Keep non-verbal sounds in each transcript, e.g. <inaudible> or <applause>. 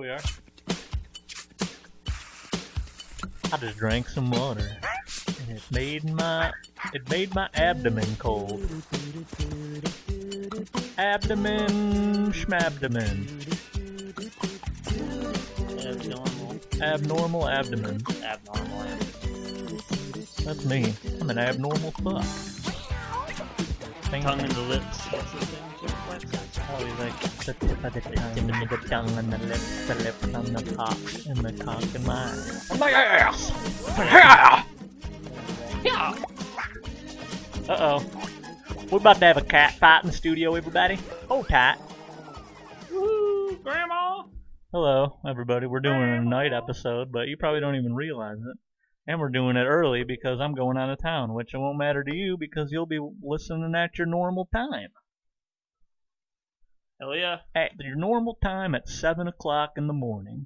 we are. I just drank some water, and it made my it made my abdomen cold. Abdomen, schmabdomen, Abnormal. abnormal abdomen. Abnormal. That's me. I'm an abnormal fuck. Tongue in the lips. What's the thing? Oh, he's like the tip of the tongue, the tongue and the lips, the lips on the cock, and the cock in my eye. My ass! Yeah! Yeah. Uh oh. We're about to have a cat fight in the studio, everybody. Hold tight. Woo, Grandma. Hello, everybody. We're doing a night episode, but you probably don't even realize it. And we're doing it early because I'm going out of town, which it won't matter to you because you'll be listening at your normal time. Hell yeah. At your normal time at 7 o'clock in the morning.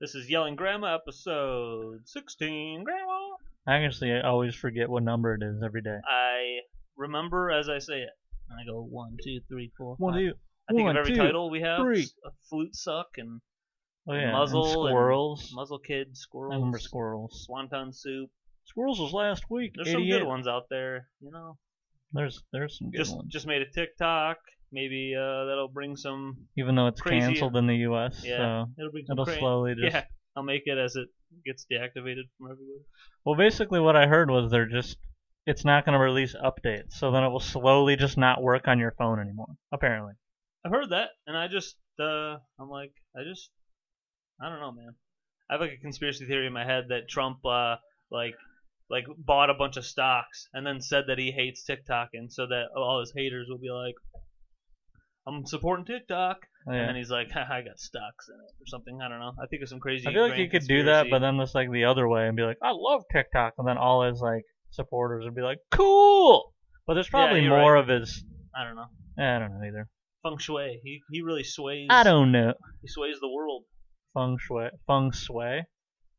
This is Yelling Grandma episode 16. Grandma. I actually always forget what number it is every day. I remember as I say it. I go one, two, three, four. One, five. two, I think one, of every two, title we have. three. A flute suck and Oh yeah, and muzzle and squirrels. muzzle kid, squirrels. I remember squirrels. Swanton soup. Squirrels was last week. There's some good ones out there, you know. There's there's some good Just ones. just made a TikTok. Maybe uh, that'll bring some. Even though it's crazy- canceled in the U.S., Yeah, so it'll bring some. it'll cra- slowly just. Yeah, I'll make it as it gets deactivated from everybody. Well, basically, what I heard was they're just. It's not going to release updates, so then it will slowly just not work on your phone anymore. Apparently. I've heard that, and I just, uh, I'm like, I just, I don't know, man. I have like a conspiracy theory in my head that Trump, uh, like, like bought a bunch of stocks and then said that he hates TikTok, and so that all his haters will be like, I'm supporting TikTok, Oh, and then he's like, I got stocks in it or something. I don't know. I think of some crazy. I feel like you grand could do that, but then it's like the other way and be like, I love TikTok, and then all his like supporters would be like, cool. But there's probably you're more right. of his. I don't know. eh, I don't know either. Feng Shui. He he really sways. I don't know. He sways the world. Feng shui. Feng shui.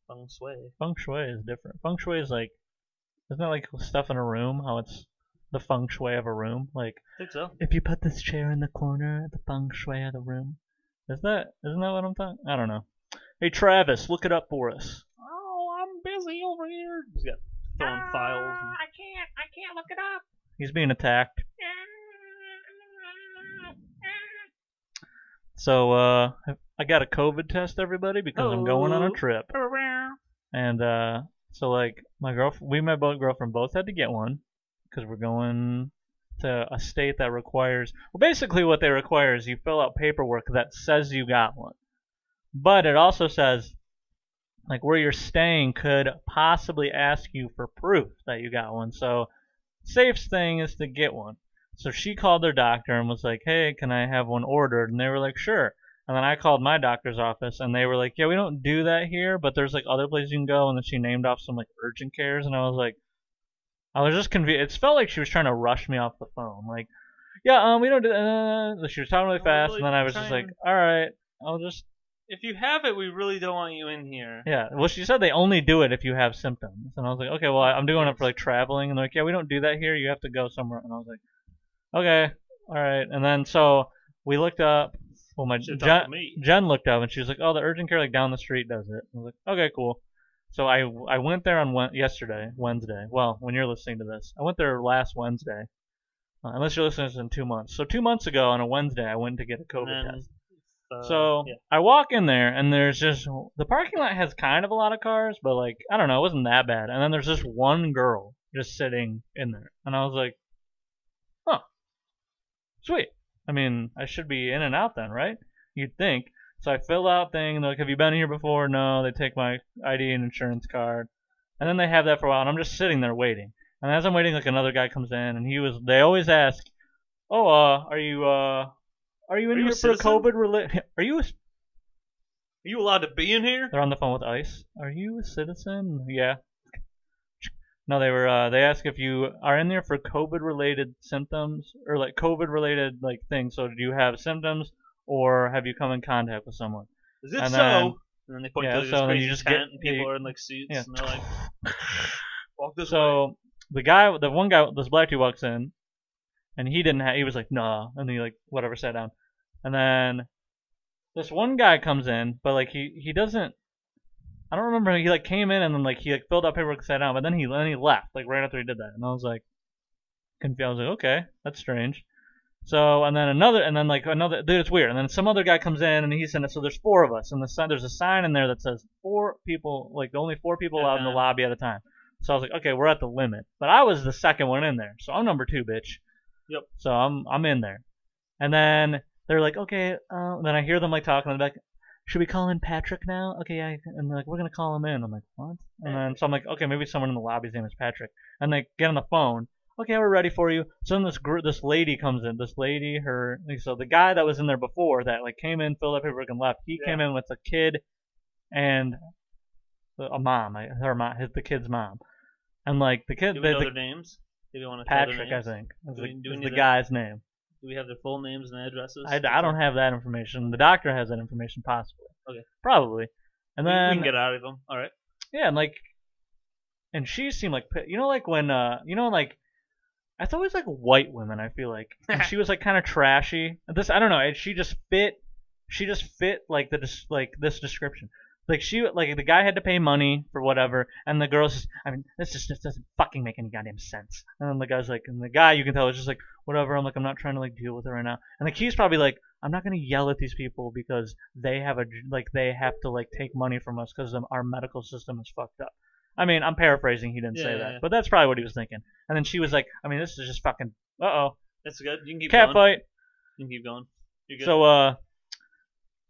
Feng Shui. Feng shui is different. Feng shui is like, isn't that like stuff in a room? How it's the feng shui of a room? Like, I think so. if you put this chair in the corner, the feng shui of the room. Is that isn't that what I'm talking? I don't know. Hey Travis, look it up for us. Oh, I'm busy over here. He's got throwing files. And, I can't, I can't look it up. He's being attacked. So uh, I got a COVID test, everybody, because I'm going on a Oh. trip. And uh, so like my girlfriend, we and my both girlfriend both had to get one because we're going to a state that requires. Well, basically what they require is you fill out paperwork that says you got one, but it also says like where you're staying could possibly ask you for proof that you got one. So safest thing is to get one. So she called their doctor and was like, "Hey, can I have one ordered?" And they were like, "Sure." And then I called my doctor's office and they were like, "Yeah, we don't do that here, but there's like other places you can go." And then she named off some like urgent cares, and I was like, I was just confused. It felt like she was trying to rush me off the phone. Like, yeah, um, we don't do. Uh, she was talking really fast, and then I was just like, all right, I'll just. If you have it, we really don't want you in here. Yeah. Well, she said they only do it if you have symptoms, and I was like, okay, well, I'm doing it for like traveling, and they're like, yeah, we don't do that here. You have to go somewhere, and I was like, okay, all right. And then so we looked up. Well, my Jen, talked to me. Jen looked up, and she was like, oh, the urgent care like down the street does it. I was like, okay, cool. So I I went there on Wed- yesterday, Wednesday. Well, when you're listening to this, I went there last Wednesday. Uh, unless you're listening to this in two months. So two months ago on a Wednesday, I went to get a COVID then, test. uh, So yeah. I walk in there and there's just the parking lot has kind of a lot of cars, but like I don't know, it wasn't that bad. And then there's just one girl just sitting in there, and I was like, huh, sweet. I mean, I should be in and out then, right? You'd think. So I fill out thing, like, have you been here before? No. They take my ID and insurance card, and then they have that for a while, and I'm just sitting there waiting. And as I'm waiting, like another guy comes in, and he was. They always ask, oh, uh, are you, uh, are you in Are here for? COVID related? <laughs> Are you a Are you allowed to be in here? they're on the phone with ICE. Are you a citizen? Yeah. No, they were. Uh, they ask if you are in there for COVID-related symptoms or like COVID-related like things. So do you have symptoms or have you come in contact with someone? Is it And so? then- and then they point yeah, to this so then crazy you just tent, get- and people you- are in like suits, yeah. and they're like, <sighs> "Walk this way." So the guy, the one guy, this black dude walks in, and he didn't have. He was like, nah, and he like whatever sat down, and then this one guy comes in, but like he he doesn't. I don't remember. He like came in and then like he like filled out paperwork, sat down, but then he then he left like right after he did that, and I was like confused. I was like, okay, that's strange. So and then another and then like another dude, it's weird. And then some other guy comes in and he's in it. So there's four of us, and the sign there's a sign in there that says four people, like only four people allowed in the lobby at a time. So I was like, okay, we're at the limit. But I was the second one in there, so I'm number two, bitch. Yep. So I'm I'm in there, and then they're like, okay. Uh, then I hear them like talking in the back. Should we call in Patrick now? Okay, yeah. And they're like, we're gonna call him in. I'm like, what? And then so I'm like, okay, maybe someone in the lobby's name is Patrick. And they get on the phone. Okay, we're ready for you. So then this gr- this lady comes in. This lady, her. So the guy that was in there before that like came in, filled up paperwork and left. He Yeah. came in with a kid and a mom, her mom, his the kid's mom, and like the kid, Do the, we know the- their names? Do we want to Patrick, I think, is Do the, we- do we is the guy's name. Do we have their full names and addresses? I, I don't have that information. The doctor has that information, possibly. Okay. Probably. And We, we can get out of them. All right. yeah, and like, and she seemed like you know like when uh you know like. It's always like white women. I feel like <laughs> and she was like kind of trashy. This I don't know. and She just fit. She just fit like the des- like this description. Like she like the guy had to pay money for whatever, and the girl's just I mean this just, just doesn't fucking make any goddamn sense. And then the guy's like, and the guy you can tell is just like whatever. I'm like I'm not trying to like deal with it right now. And like he's probably like I'm not gonna yell at these people because they have a like they have to like take money from us because our medical system is fucked up. I mean I'm paraphrasing. He didn't Yeah, say yeah, that, yeah. but that's probably what he was thinking. And then she was like, I mean this is just fucking uh oh That's good. You can keep cat going. fight. You can keep going. You're good. So uh,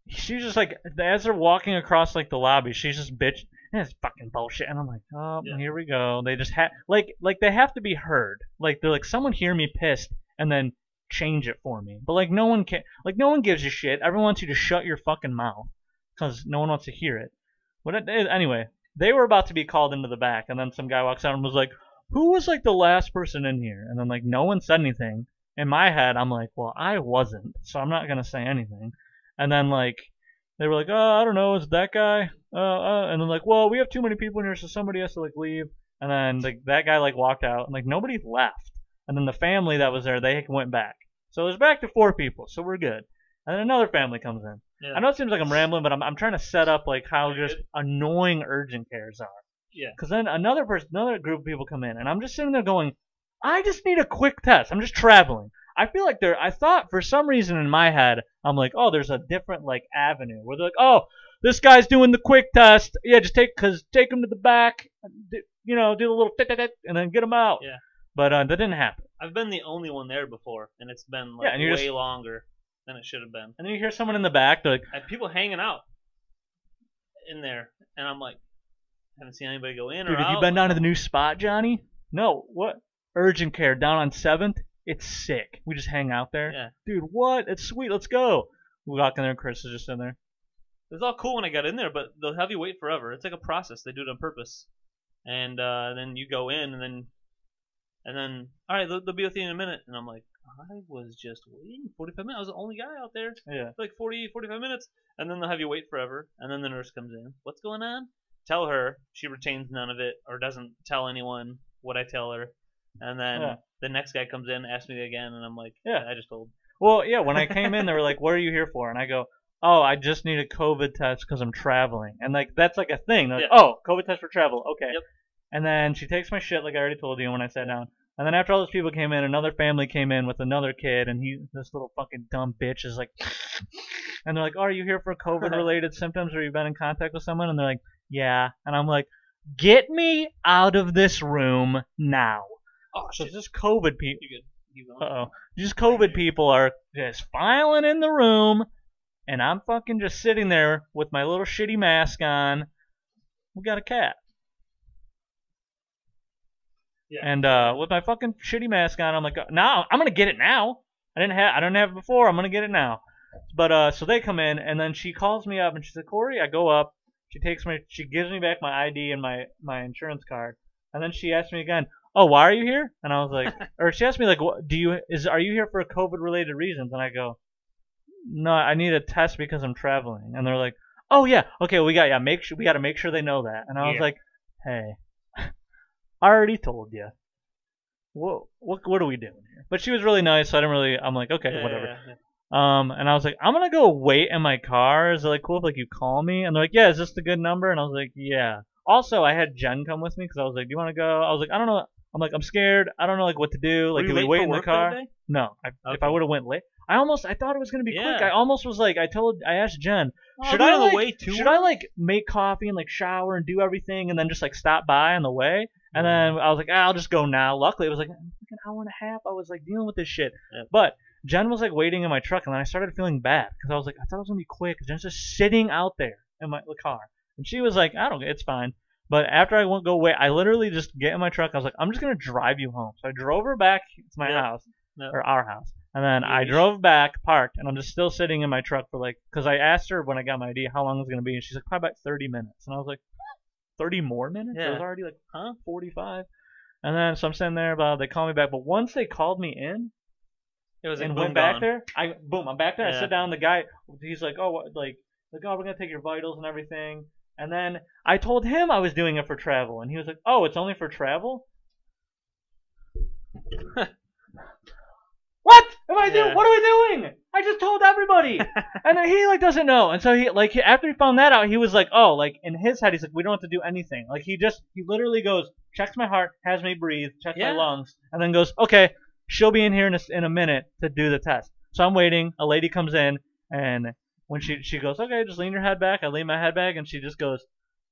she's just like as they're walking across like the lobby, she's just bitch. And it's fucking bullshit. And I'm like, oh, Yeah. here we go. They just have like like they have to be heard. Like they're like someone hear me pissed and then change it for me. But like no one can like no one gives a shit. Everyone wants you to shut your fucking mouth because no one wants to hear it. But it, it- anyway, they were about to be called into the back, and then some guy walks out and was like, "Who was like the last person in here?" And then like no one said anything. In my head, I'm like, "Well, I wasn't, so I'm not gonna say anything." And then like they were like, "Oh, I don't know, is that guy?" Uh, uh, and then like, "Well, we have too many people in here, so somebody has to like leave." And then like that guy like walked out, and like nobody left. And then the family that was there, they went back. So it was back to four people, so we're good. And then another family comes in. yeah. I know it seems like I'm rambling, but I'm I'm trying to set up like how just annoying urgent cares are. Yeah. Because then another person, another group of people come in, and I'm just sitting there going, I just need a quick test. I'm just traveling. I feel like there. I thought for some reason in my head, I'm like, oh, there's a different like avenue where they're like, oh, this guy's doing the quick test. Yeah, just take cause take him to the back, you know, do the little tit tit tit, and then get him out. Yeah. But uh, that didn't happen. I've been the only one there before, and it's been like Yeah, way just- longer than it should have been. And then you hear someone in the back, they're like, I had people hanging out in there, and I'm like, haven't seen anybody go in Dude, or have out. you been down to the new spot, Johnny? No. What? Urgent care down on Seventh. It's sick. We just hang out there. Yeah. Dude, what? It's sweet. Let's go. We walk in there. Chris is just in there. It was all cool when I got in there, but they'll have you wait forever. It's like a process. They do it on purpose, and uh, then you go in, and then, and then, all right, they'll, they'll be with you in a minute, and I'm like, I was just waiting 45 minutes. I was the only guy out there Yeah. for like 40, 45 minutes, and then they'll have you wait forever, and then the nurse comes in. What's going on? Tell her. She retains none of it, or doesn't tell anyone what I tell her, and then Yeah. the next guy comes in, asks me again, and I'm like, Yeah. I just told. Well, yeah. When I came in, they were like, "What are you here for?" And I go, "Oh, I just need a COVID test because I'm traveling." And like that's like a thing. Like, Yeah. "Oh, COVID test for travel. Okay." Yep. And then she takes my shit like I already told you when I sat down. And then after all those people came in, another family came in with another kid, and he, this little fucking dumb bitch, is like, <laughs> and they're like, "Oh, are you here for COVID-related <laughs> symptoms, or you've been in contact with someone?" And they're like, "Yeah." And I'm like, "Get me out of this room now." Oh So just COVID people. You good? You going? Uh oh. Just COVID people are just filing in the room, and I'm fucking just sitting there with my little shitty mask on. We got a cat. Yeah. And uh, with my fucking shitty mask on, I'm like, now I'm gonna get it now. I didn't have, I didn't have it before. I'm gonna get it now. But uh, so they come in, and then she calls me up, and she said, Corey, I go up. She takes my, she gives me back my ID and my my insurance card, and then she asks me again, oh, why are you here? And I was like, <laughs> or she asked me like, what, do you is are you here for COVID related reasons? And I go, no, I need a test because I'm traveling. And they're like, oh yeah, okay, we got yeah, make sure we got to make sure they know that. And I was Yeah. like, hey, I already told you. What what what are we doing here? But she was really nice, so I didn't really. I'm like, okay, Yeah, whatever. yeah, yeah. Um, and I was like, I'm gonna go wait in my car. Is it like cool if like you call me? And they're like, Yeah, is this the good number? And I was like, Yeah. Also, I had Jen come with me because I was like, Do you want to go? I was like, I don't know. I'm like, I'm scared. I don't know like what to do. Like, Were do we late wait for in the work car? that day? No. I, If Okay. I would have went late, I almost I thought it was gonna be quick. Yeah. I almost was like, I told, I asked Jen, Oh, should I on the like, way to should work? I like make coffee and like shower and do everything and then just like stop by on the way? And then I was like, ah, I'll just go now. Luckily, it was like like an hour and a half. I was like dealing with this shit. Yeah. But Jen was like waiting in my truck, and then I started feeling bad because I was like, I thought it was gonna be quick. Jen's just sitting out there in my the car, and she was like, I don't, get it's fine. But after I went go wait, I literally just get in my truck. I was like, I'm just gonna drive you home. So I drove her back to my Yeah. house Yeah. or our house, and then I drove back, parked, and I'm just still sitting in my truck for like, because I asked her when I got my ID how long it was gonna be, and she's like, probably about 30 minutes, and I was like, 30 more minutes? It Yeah. was already like, huh, 45. And then so I'm sitting there, but they call me back. But once they called me in It was and went back gone. there, I boom, I'm back there. I sit down. The guy, he's like, oh, what, like, like, oh, we're gonna take your vitals and everything. And then I told him I was doing it for travel, and he was like, oh, it's only for travel. <laughs> what am I doing? Yeah. What are we doing? I just told everybody. <laughs> and then he like doesn't know, and so he like he- after he found that out, he was like, oh, like in his head, he's like, we don't have to do anything. Like he just he literally goes, checks my heart, has me breathe, checks my lungs, and then goes, okay, she'll be in here in a, in a minute to do the test. So I'm waiting. A lady comes in, and when she she goes, okay, just lean your head back. I lean my head back, and she just goes,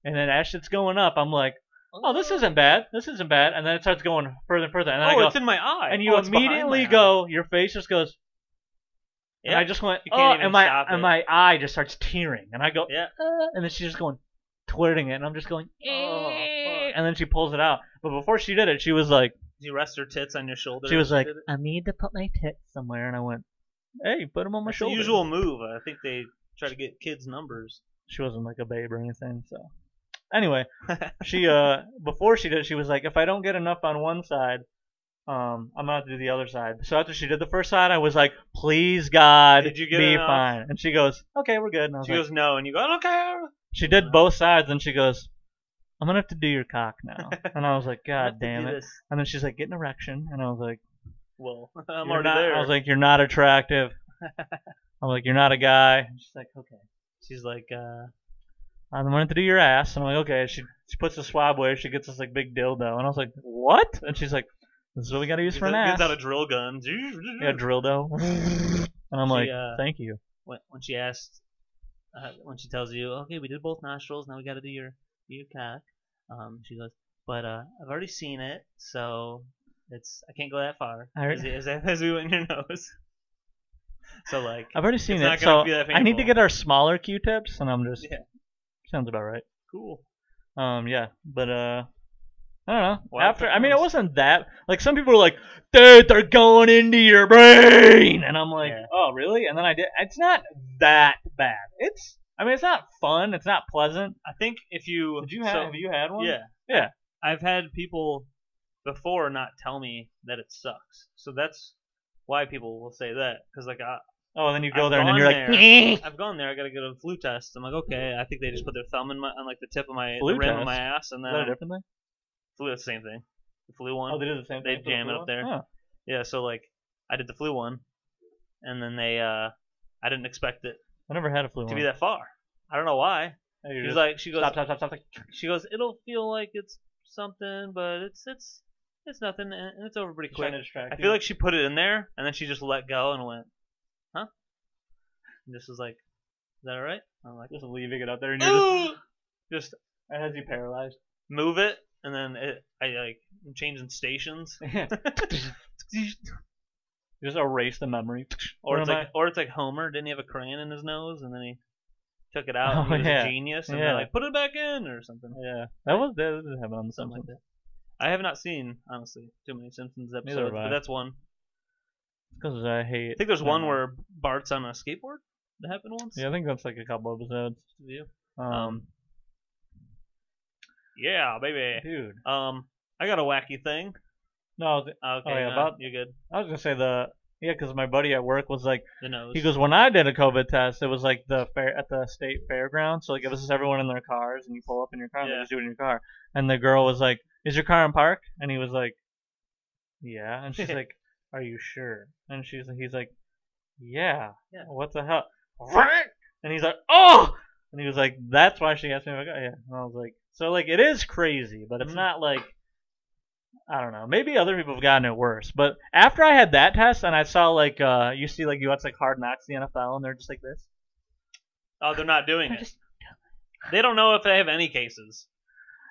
and then as it's going up, I'm like, oh, this isn't bad. This isn't bad. And then it starts going further and further, and then I Oh, go, it's in my eye. and you Oh, it's behind immediately my eye. go, your face just goes. And Yeah. I just went, You oh, can't even and my stop and it. my eye just starts tearing, and I go, Yeah. uh, and then she's just going, twirling it, and I'm just going, Oh, eh, fuck. and then she pulls it out. But before she did it, she was like, You rest her tits on your shoulder. she was like, did it. I need to put my tits somewhere, and I went, hey, put them on my That's the shoulder. usual move. I think they try to get kids' numbers. She wasn't like a babe or anything, so. Anyway, she <laughs> uh before she did, she was like, if I don't get enough on one side, um, I'm gonna have to do the other side. So after she did the first side, I was like, please God, Did you get be enough? fine. And she goes, okay, we're good. And I was She like, goes no, and you go, I don't care. she did both sides, and she goes, I'm gonna have to do your cock now. <laughs> and I was like, God damn it. And then she's like, get an erection, and I was like, Well, <laughs> I'm "You're already not-" there. I was like, you're not attractive. I'm like, you're not a guy. And she's like, okay. She's like, uh, I'm gonna do your ass. And I'm like, okay. She she puts the swab away. She gets this like big dildo, and I was like, what? And she's like, this is what we gotta use for an ass. gets out a drill gun. <laughs> yeah, drill dildo. <laughs> and I'm She, like, uh, thank you. when, when she asked, uh, when she tells you, okay, we did both nostrils, now we got to do your your cock. Um, she goes, but uh, I've already seen it, so it's I can't go that far. I heard- as, as, as we went in your nose. <laughs> So like, I've already seen it's it, not gonna so be that I need to painful. get our smaller Q-tips, and I'm just Yeah. Sounds about right. cool. Um, yeah, but uh, I don't know. After, I mean, it wasn't that. Like some people were like, "Dude, they're going into your brain," and I'm like, Yeah. "Oh, really?" And then I did. It's not that bad. It's, I mean, it's not fun. It's not pleasant. I think if you Did you have? so- have you had one? yeah Yeah. I've had people before not tell me that it sucks, so that's why people will say that because like I, Oh, and then you go I've there, and then you're there. like, I've gone there. I gotta get a flu test. I'm like, okay. I think they just put their thumb in my on like the tip of my Flu the rim test? of my ass, and "Is then that a different thing?" flu. That's the same thing. The flu one. Oh, they did the same They thing. for the jam it up there. one? Oh. Yeah. So like, I did the flu one, and then they uh, I didn't expect it I never had a flu to one. be that far. I don't know why. She's just- like, she goes, stop, stop, stop, stop. she goes, it'll feel like it's something, but it's it's it's nothing, and it's over pretty quick. I you. feel like she put it in there, and then she just let go and went? And this was like, is that all right? I'm like, just leaving it up there, and you're <laughs> just, just it has you paralyzed. move it, and then it, I like I'm changing stations, <laughs> <laughs> just erase the memory. or it's like, or it's like Homer didn't he have a crayon in his nose, and then he took it out, oh, and Oh, he was yeah. a genius, and Yeah. they're like, put it back in or something, I? Yeah, that was that did happen on the something like that. I have not seen honestly too many Simpsons episodes, but that's one. Because I hate. I think there's one where Bart's on a skateboard. That happened once. Yeah, I think that's like a couple episodes. Yeah. Um, Um, Yeah, baby. dude. Um, I got a wacky thing. No, th- Okay, Oh, yeah, no, about- you're good. I was gonna say the yeah, because my buddy at work was like, The nose. he goes, when I did a COVID test, it was like the fair at the state fairground. So like, it was just everyone in their cars, and you pull up in your car, and Yeah. they just do it in your car. And the girl was like, "Is your car in park?" And he was like, "Yeah." And she's <laughs> like, "Are you sure?" And she's he's like, yeah. Yeah. What the hell? And he's like, oh! And he was like, that's why she asked me if I got yeah. And I was like, so like it is crazy, but it's Mhm. not like I don't know. Maybe other people have gotten it worse. But after I had that test and I saw like uh you see like you watch like Hard Knocks the NFL and they're just like this. Oh, they're not doing They're it. just They don't know if they have any cases.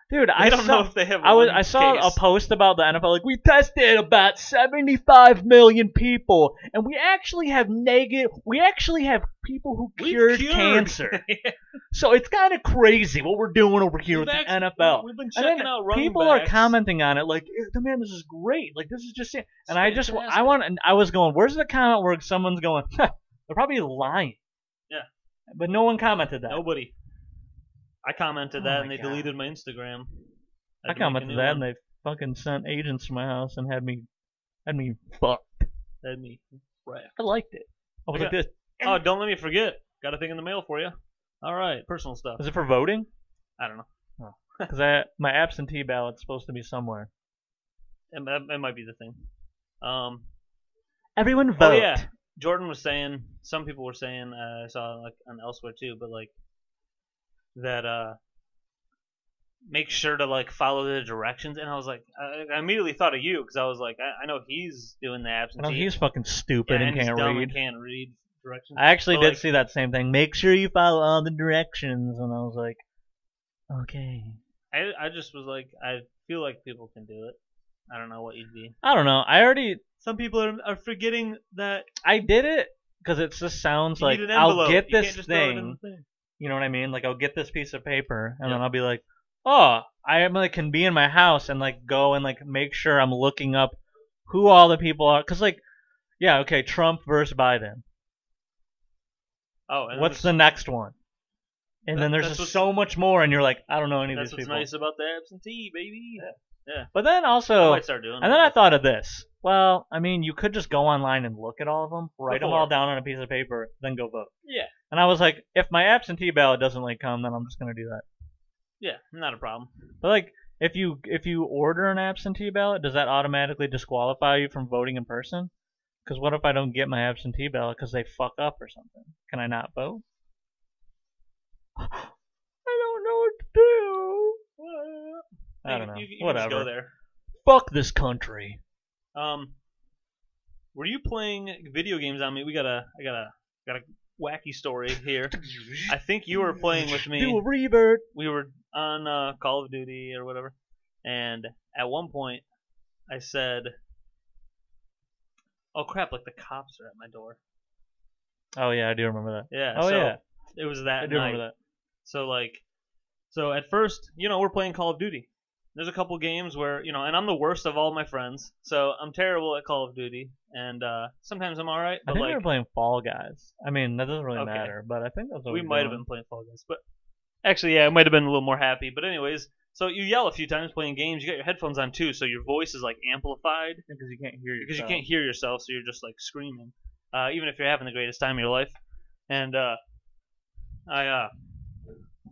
Dude, They I don't saw know if they have. I was I saw case. a post about the NFL like we tested about 75 million people and we actually have negative we actually have people who cured, cured. cancer. <laughs> So it's kind of crazy what we're doing over here We've with the NFL. We've been checking out running people are commenting on it like, "Eh, man, this is great. Like this is just it. And I It's just I want and I was going, where's the comment where someone's going, <laughs> they're probably lying. Yeah. But no one commented that. Nobody. I commented Oh that and they God. deleted my Instagram. I had to make a commented that one. and they fucking sent agents to my house and had me had me fucked. Had me wrecked. I liked it. I was I like this. Oh, don't let me forget. Got a thing in the mail for you. All right, personal stuff. Is it for voting? I don't know. Because I my absentee ballot's supposed to be somewhere. It, it, might be the thing. Um, Everyone oh vote. yeah, Jordan was saying. Some people were saying. Uh, I saw like on elsewhere too, but like that. Uh, make sure to like follow the directions. And I was like, I, I immediately thought of you because I was like, I, I know he's doing the I absentee. know he's fucking stupid yeah, and he's can't read. and can't read directions. I actually did like, see that same thing. Make sure you follow all the directions, and I was like, okay. I I just was like, I feel like people can do it. I don't know what you'd be. I don't know. I already Some people are, are forgetting that I did it because it just sounds you like I'll get You this just throw it in thing. thing. You know what I mean? Like I'll get this piece of paper, and then I'll be like, oh, I am like can be in my house and like go and like make sure I'm looking up who all the people are, cause like, yeah, okay, Trump versus Biden. Oh, and What's the next one? And That- then there's just so much more, and you're like, I don't know any of these people. That's what's nice about the absentee, baby. Yeah. yeah. But then I also, might start doing. And then I thought of this. Well, I mean, you could just go online and look at all of them, write them Before. all down on a piece of paper, then go vote. Yeah. And I was like, if my absentee ballot doesn't like come, then I'm just gonna do that. yeah, not a problem. But like, if you if you order an absentee ballot, does that automatically disqualify you from voting in person? Because what if I don't get my absentee ballot because they fuck up or something? Can I not vote? <gasps> I don't know what to do. I don't know. You, you can Whatever. just go there. Fuck this country. Um, were you playing video games on me? We got a, I got a, got a wacky story here. <laughs> I think you were playing with me. Do a rebirth. we were on uh, Call of Duty or whatever, and at one point I said, "Oh crap! Like the cops are at my door." Oh yeah, I do remember that. Yeah. Oh so yeah, It was that I do night. remember that. So like, so at first, you know, we're playing Call of Duty. There's a couple games where you know, and I'm the worst of all my friends, so I'm terrible at Call of Duty, and uh, sometimes I'm all right, I but think like we were playing Fall Guys. I mean, that doesn't really Okay. matter, but I think that's what we might have been playing Fall Guys, but actually, yeah, it might have been a little more happy. But anyways, so you yell a few times playing games. You got your headphones on too, so your voice is like amplified because you can't hear yourself. because you can't hear yourself, so you're just like screaming, uh, even if you're having the greatest time of your life. And uh, I, uh,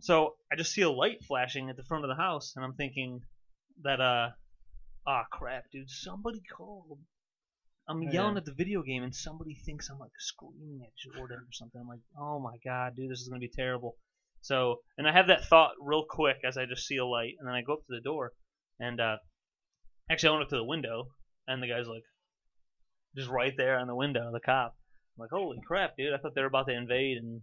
so I just see a light flashing at the front of the house, and I'm thinking that, uh, ah, crap, dude, somebody called. I'm Oh, yelling yeah. at the video game, and somebody thinks I'm like screaming at Jordan or something. I'm like, oh my god, dude, this is gonna be terrible. So, and I have that thought real quick as I just see a light, and then I go up to the door, and uh, actually I went up to the window, and the guy's like, just right there on the window, the cop. I'm like, holy crap, dude! I thought they were about to invade and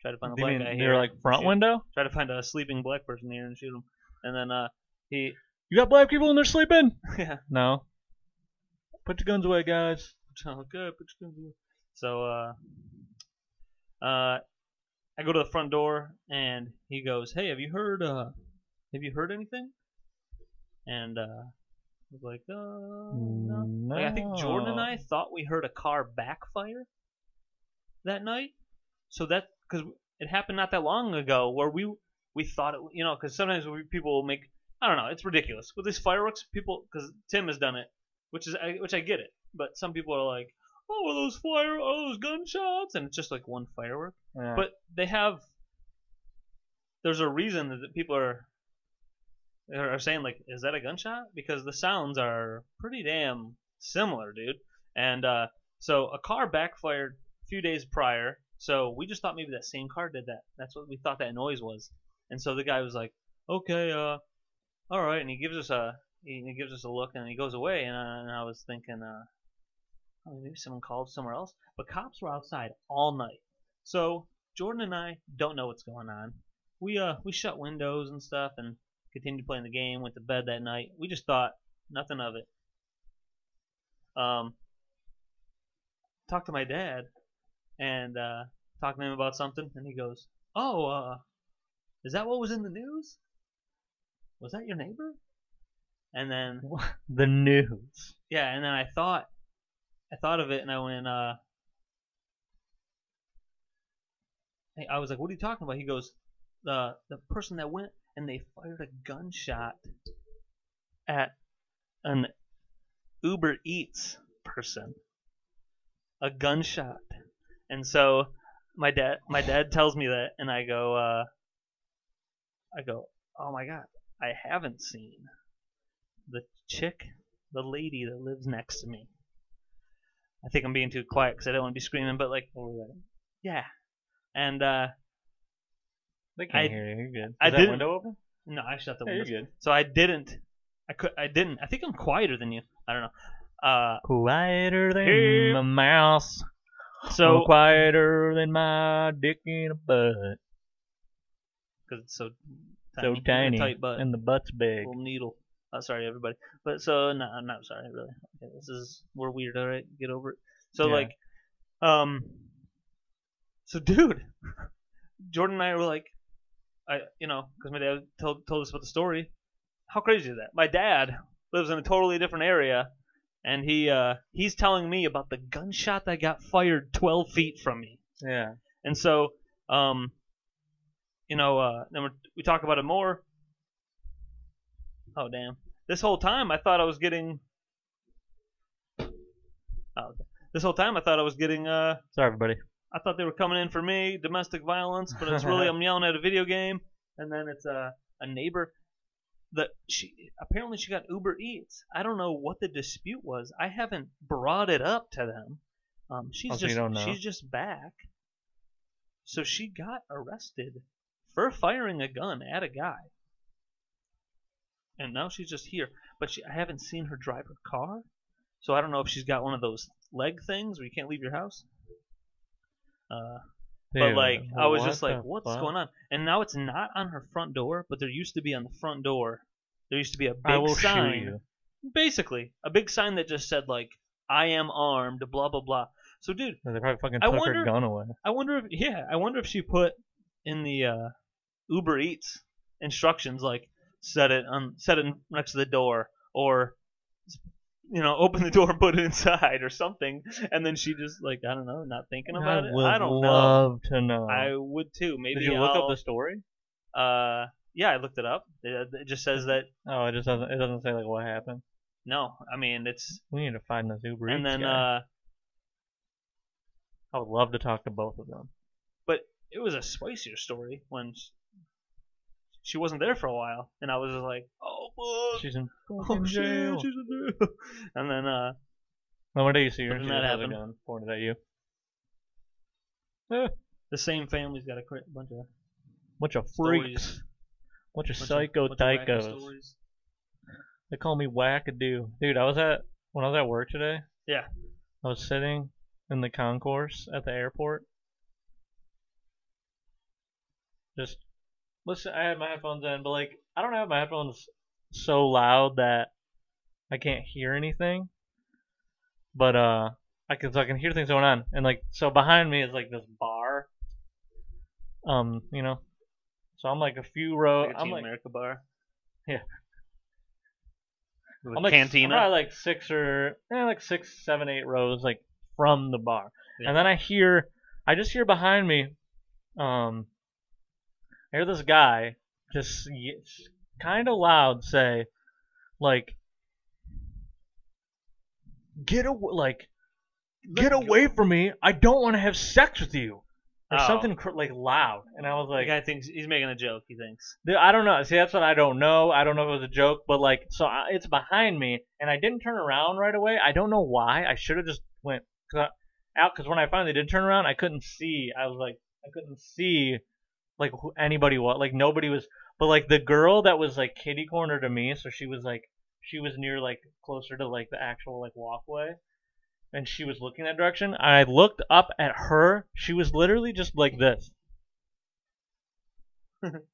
try to find a black mean guy here. like front shoot- window? Try to find a sleeping black person here and shoot him. And then uh, he, You got black people in there sleeping? <laughs> <laughs> yeah, No. Put your guns away, guys. okay, put your guns away. So uh, uh, I go to the front door and he goes, "Hey, have you heard? Uh, have you heard anything?" And uh, I was like, "Uh, no." No. Like, I think Jordan and I thought we heard a car backfire that night. So that because it happened not that long ago where we we thought it, you know, because sometimes we, people will make I don't know, it's ridiculous with these fireworks. People because Tim has done it, which is I, which I get it, but some people are like, oh, are those fire, are those gunshots, and it's just like one firework. Yeah. But they have. There's a reason that people are are saying like, is that a gunshot? Because the sounds are pretty damn similar, dude. And uh, so a car backfired a few days prior. So we just thought maybe that same car did that. That's what we thought that noise was. And so the guy was like, "Okay, uh, all right," and he gives us a he, gives us a look and he goes away. And I, and I was thinking, uh, maybe someone called somewhere else. But cops were outside all night. So Jordan and I don't know what's going on. We uh we shut windows and stuff and continued playing the game. Went to bed that night. We just thought nothing of it. Um, talked to my dad and uh, talking to him about something, and he goes, "Oh, uh, is that what was in the news? Was that your neighbor?" And then <laughs> The news. yeah, and then I thought, I thought of it, and I went, uh, hey, I was like, "What are you talking about?" He goes, "The the person that went and they fired a gunshot at an Uber Eats person, a gunshot." And so my dad, my dad tells me that, and I go, uh, I go, "Oh my god, I haven't seen the chick, the lady that lives next to me." I think I'm being too quiet because I don't want to be screaming, but like, yeah. And uh, They can't I- hear you. You're good. Is I that didn't- window open? no, I shut the Yeah, you're window. good. So I didn't. I could. I didn't. I think I'm quieter than you. I don't know. Uh, Quieter than Hey. a mouse. so I'm quieter than my dick in a butt. because it's so So tiny, tight butt, And the butt's big. little needle. Uh, sorry, everybody. But so no, I'm not sorry, really. Okay, this is we're weird. All right, get over it. So Yeah. like, um, so dude, <laughs> Jordan and I were like, I you know, because my dad told told us about the story. How crazy is that? My dad lives in a totally different area, and he uh he's telling me about the gunshot that got fired 12 feet from me. Yeah. And so, um, you know, uh, then we're, talk about it more. Oh damn! This whole time I thought I was getting. Oh. This whole time I thought I was getting. Uh, Sorry, everybody. I thought they were coming in for me, domestic violence, but it's really <laughs> I'm yelling at a video game, and then it's a a neighbor. That she apparently she got Uber Eats. I don't know what the dispute was. I haven't brought it up to them. Um, she's Oh, just don't know? she's just back. So she got arrested for firing a gun at a guy, and now she's just here. But she, I haven't seen her drive her car, so I don't know if she's got one of those leg things where you can't leave your house. Uh, but Dude, like I was just like, what's fuck? going on? And now it's not on her front door, but there used to be on the front door. There used to be a big I sign, basically a big sign that just said like, "I am armed," blah blah blah. So, dude, They probably fucking I took wonder- her gun away. I wonder if yeah, I wonder if she put in the uh, Uber Eats instructions like set it on set it next to the door or you know open the door and put it inside or something, and then she just like I don't know, not thinking about I it. I don't know. love to know. I would too. Maybe Did you look I'll, up the story? Uh, yeah, I looked it up. It, it just says that Oh, it just doesn't. It doesn't say like what happened. no. I mean, it's We need to find this Uber and Eats then guy. uh, I would love to talk to both of them. But it was a spicier story when she wasn't there for a while, and I was just like, oh fuck, She's in oh fucking shit, jail. she's in jail. <laughs> And then uh, No, day you see her, she that just has a happened. gun pointed at you. <laughs> the same family's got a cra- bunch of Bunch of Stories. freaks. Bunch of bunch psycho bunch of wacky stories. They call me wackadoo. Dude, I was at when I was at work today. Yeah. I was sitting in the concourse at the airport. Just listen. I had my headphones in, but like I don't have my headphones so loud that I can't hear anything. But uh, I can so I can hear things going on, and like so behind me is like this bar. Um, you know, so I'm like a few rows. Like I'm like America bar. Yeah. With I'm a like cantina. I'm probably like six or eh, like six, seven, eight rows like from the bar, Yeah. and then I hear, I just hear behind me, um, I hear this guy just kind of loud say, like, get away, like, get away from me! I don't want to have sex with you, or Oh. something cr- like loud, and I was like, the guy thinks he's making a joke. He thinks. I don't know. See, that's what I don't know. I don't know if it was a joke, but like, so I, it's behind me, and I didn't turn around right away. I don't know why. I should have just went. Cause out because when I finally did turn around, I couldn't see. I was like, I couldn't see like who anybody was. Like nobody was. But like the girl that was like kitty corner to me, so she was like she was near like closer to like the actual like walkway. And she was looking that direction. I looked up at her. She was literally just like this. <laughs>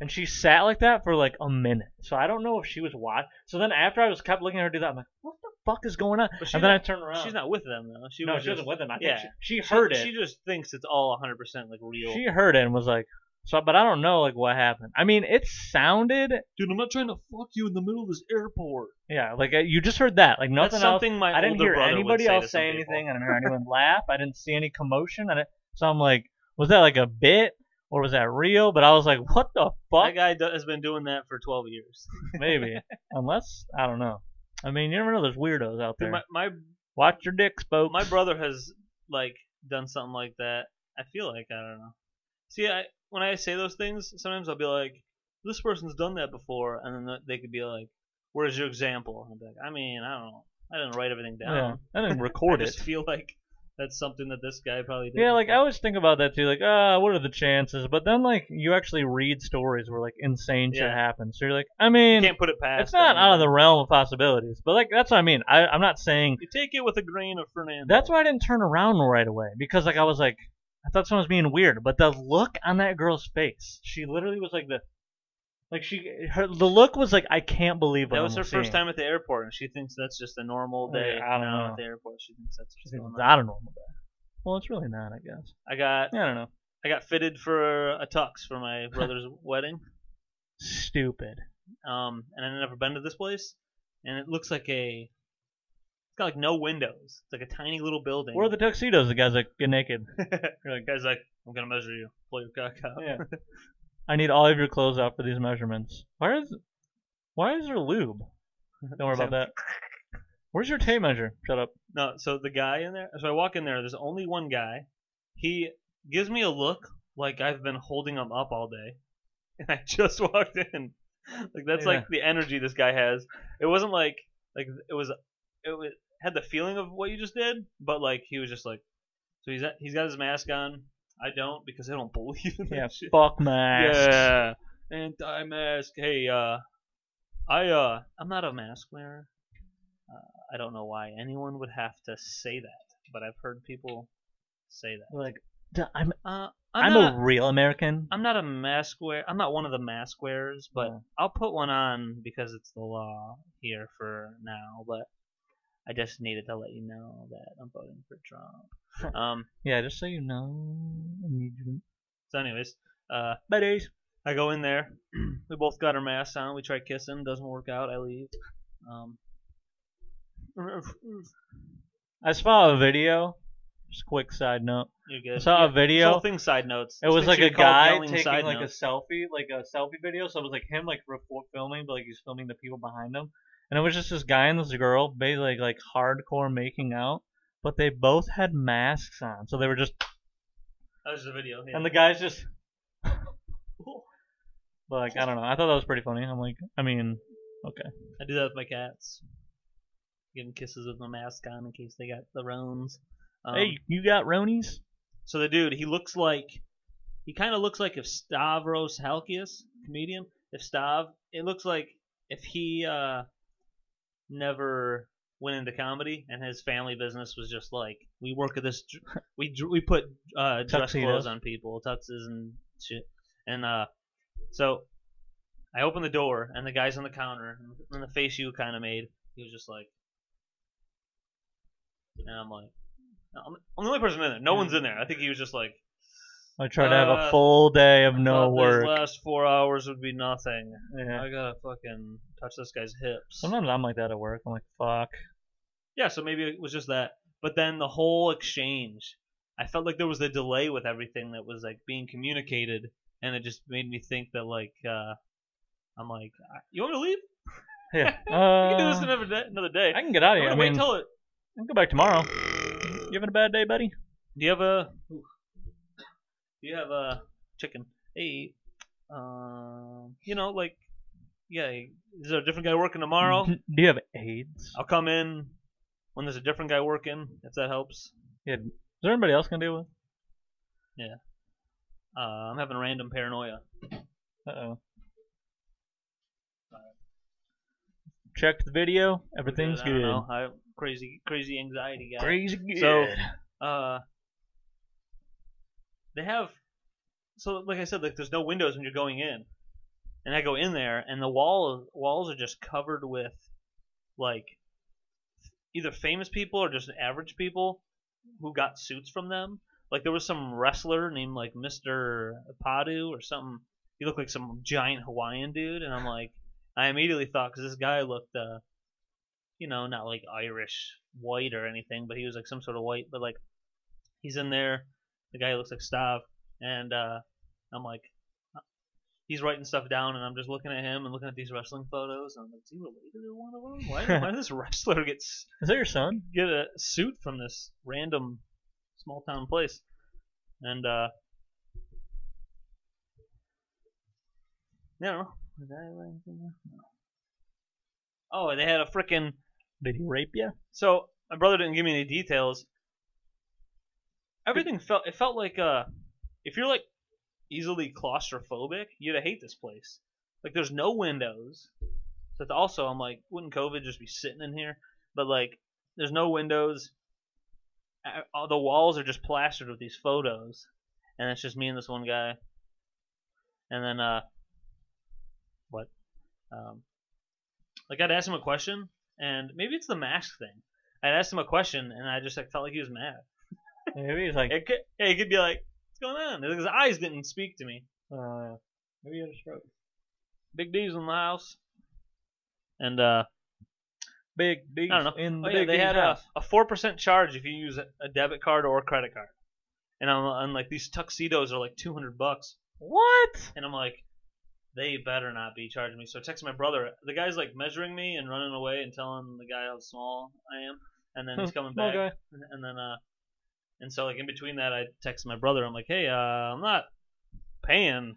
and she sat like that for like a minute. So I don't know if she was watching. So then after I was kept looking at her do that, I'm like, what the fuck is going on? And then I not- turned around. She's not with them though. She no, was she just, wasn't with him. I think yeah. she, she heard it. She just thinks it's all 100 percent like real. She heard it and was like, so, but I don't know like what happened. I mean, it sounded, Dude, I'm not trying to fuck you in the middle of this airport. yeah, like uh, you just heard that, like nothing That's else. something my I didn't hear anybody say else say people. anything. I didn't hear anyone <laughs> laugh. I didn't see any commotion. I didn't, so I'm like, was that like a bit or was that real? But I was like, what the fuck? That guy do- has been doing that for 12 years. <laughs> Maybe, unless I don't know. I mean, you never know. There's weirdos out there. My, my Watch your dicks, folks. my brother has like done something like that. I feel like I don't know. See, I when I say those things, sometimes I'll be like, "This person's done that before," and then they could be like, "Where's your example?" And be like, "I mean, I don't know. I didn't write everything yeah, down. I didn't <laughs> I record it. just feel like that's something that this guy probably did." Yeah, like I always think about that too. Like, ah, what are the chances? But then, like, you actually read stories where like insane shit Yeah. happens. So you're like, I you mean, can't put it past. it's not out of the realm of possibilities. But like, that's what I mean. I, I'm not saying You take it with a grain of Fernando. that's why I didn't turn around right away because like I was like, I thought someone was being weird. But the look on that girl's face, she literally was like the, like she, her, the look was like, I can't believe what that was her first time at the airport, and she thinks that's just a normal day. I don't now know. At the airport, she thinks that's just going on. not a normal day. Well, it's really not, I guess. I got I don't know. I got fitted for a tux for my <laughs> brother's wedding. Stupid. Um, and I've never been to this place, and it looks like a. It's got like no windows. It's like a tiny little building. Where are the tuxedos? The guys that get naked. <laughs> You're like, guys, like, I'm gonna measure you. Pull your cock out. Yeah. <laughs> I need all of your clothes out for these measurements. Why is why is there lube? Don't worry about that. Where's your tape measure? Shut up. No, so the guy in there. So I walk in there. There's only one guy. He gives me a look like I've been holding him up all day, <laughs> and I just walked in. Like that's Yeah. like the energy this guy has. It wasn't like like it was. It was, had the feeling of what you just did, but like he was just like. So he's he's got his mask on. I don't because I don't <laughs> believe in that Yeah, shit. fuck masks. Yeah, anti-mask. Hey, uh, I uh, I'm not a mask wearer. Uh, I don't know why anyone would have to say that, but I've heard people say that. Like, I'm Uh, I'm, I'm, not, a real American. I'm not a mask wearer. I'm not one of the mask wearers, but Yeah. I'll put one on because it's the law here for now. But I just needed to let you know that I'm voting for Trump. Um. Yeah, just so you know. I need you So, anyways, uh, Buddies. I go in there. <clears throat> we both got our masks on. We try kissing. Doesn't work out. I leave. Um, I saw a video. Just quick side note. you're good. I saw a video. Something side notes. It was like a sure you call it guy taking like notes. a selfie, like a selfie video. So it was like him like report filming, but like he's filming the people behind him. And it was just this guy and this girl, basically like, like hardcore making out, but they both had masks on, so they were just. That was the video. Yeah. And the guy's just. <laughs> but like I don't know. I thought that was pretty funny. I'm like, I mean, okay. I do that with my cats. Giving kisses with my mask on in case they got the roans. Um, hey, you got Ronies? So the dude, he looks like he kind of looks like if Stavros Halkias, comedian, if Stav, it looks like if he uh never went into comedy and his family business was just like we work at this, we we put uh dress clothes on people, tuxes and shit, and uh so I opened the door and the guy's on the counter and the face you kind of made, he was just like, and I'm like. I'm I'm the only person in there. No one's in there. I think he was just like, I tried to have a Uh, full day of no thought work. These last four hours would be nothing. Yeah. I gotta fucking touch this guy's hips. Sometimes I'm like that at work. I'm like, fuck. Yeah, so maybe it was just that. But then the whole exchange, I felt like there was a delay with everything that was like being communicated, and it just made me think that like, uh, I'm like, you want me to leave? Yeah. <laughs> we can do this Uh, another day. Another day. I can get out of I'm here. I gonna wait mean, till it. I can go back tomorrow. You having a bad day, buddy? Do you have a? ooh. Do you have a chicken? Hey, um, you know, like, yeah, is there a different guy working tomorrow? <laughs> Do you have AIDS? I'll come in when there's a different guy working, if that helps. Yeah. Is there anybody else gonna deal with? Yeah. Uh, I'm having random paranoia. Uh oh. Checked the video. Everything's I don't good. know. I crazy crazy anxiety guy. Crazy good. So- uh they have so like I said like there's no windows when you're going in and I go in there and the wall walls are just covered with like either famous people or just average people who got suits from them like there was some wrestler named like Mr. Padu or something he looked like some giant Hawaiian dude and I'm like I immediately thought cuz this guy looked uh you know not like Irish white or anything but he was like some sort of white but like he's in there. The guy looks like Stav, and uh, I'm like, he's writing stuff down, and I'm just looking at him and looking at these wrestling photos. And I'm like, is he related to one of them? Why, why does this <laughs> wrestler get Is that your son? get a suit from this random small town place? And uh, don't know. Did I anything? No. Oh, they had a freaking Did he rape you? so my brother didn't give me any details. Everything felt it felt like uh if you're like easily claustrophobic, you'd hate this place. Like there's no windows. So also I'm like, wouldn't COVID just be sitting in here? But like there's no windows. All the walls are just plastered with these photos, and it's just me and this one guy. And then uh, what? Um, like I'd ask him a question, and maybe it's the mask thing. I'd asked him a question, and I just like felt like he was mad. Maybe he's like, It could, yeah, he could be like, "What's going on?" His eyes didn't speak to me. uh, maybe he had a stroke. Big D's in the house, and uh, Big D. I don't know. In the oh, yeah, big they D's had a house. a four percent charge if you use a, a debit card or a credit card. And I'm, I'm like, these tuxedos are like two hundred bucks, What? and I'm like, they better not be charging me. So I text my brother. The guy's like measuring me and running away and telling the guy how small I am, and then he's <laughs> coming back. guy. and then uh and so like in between that I text my brother. I'm like hey uh I'm not paying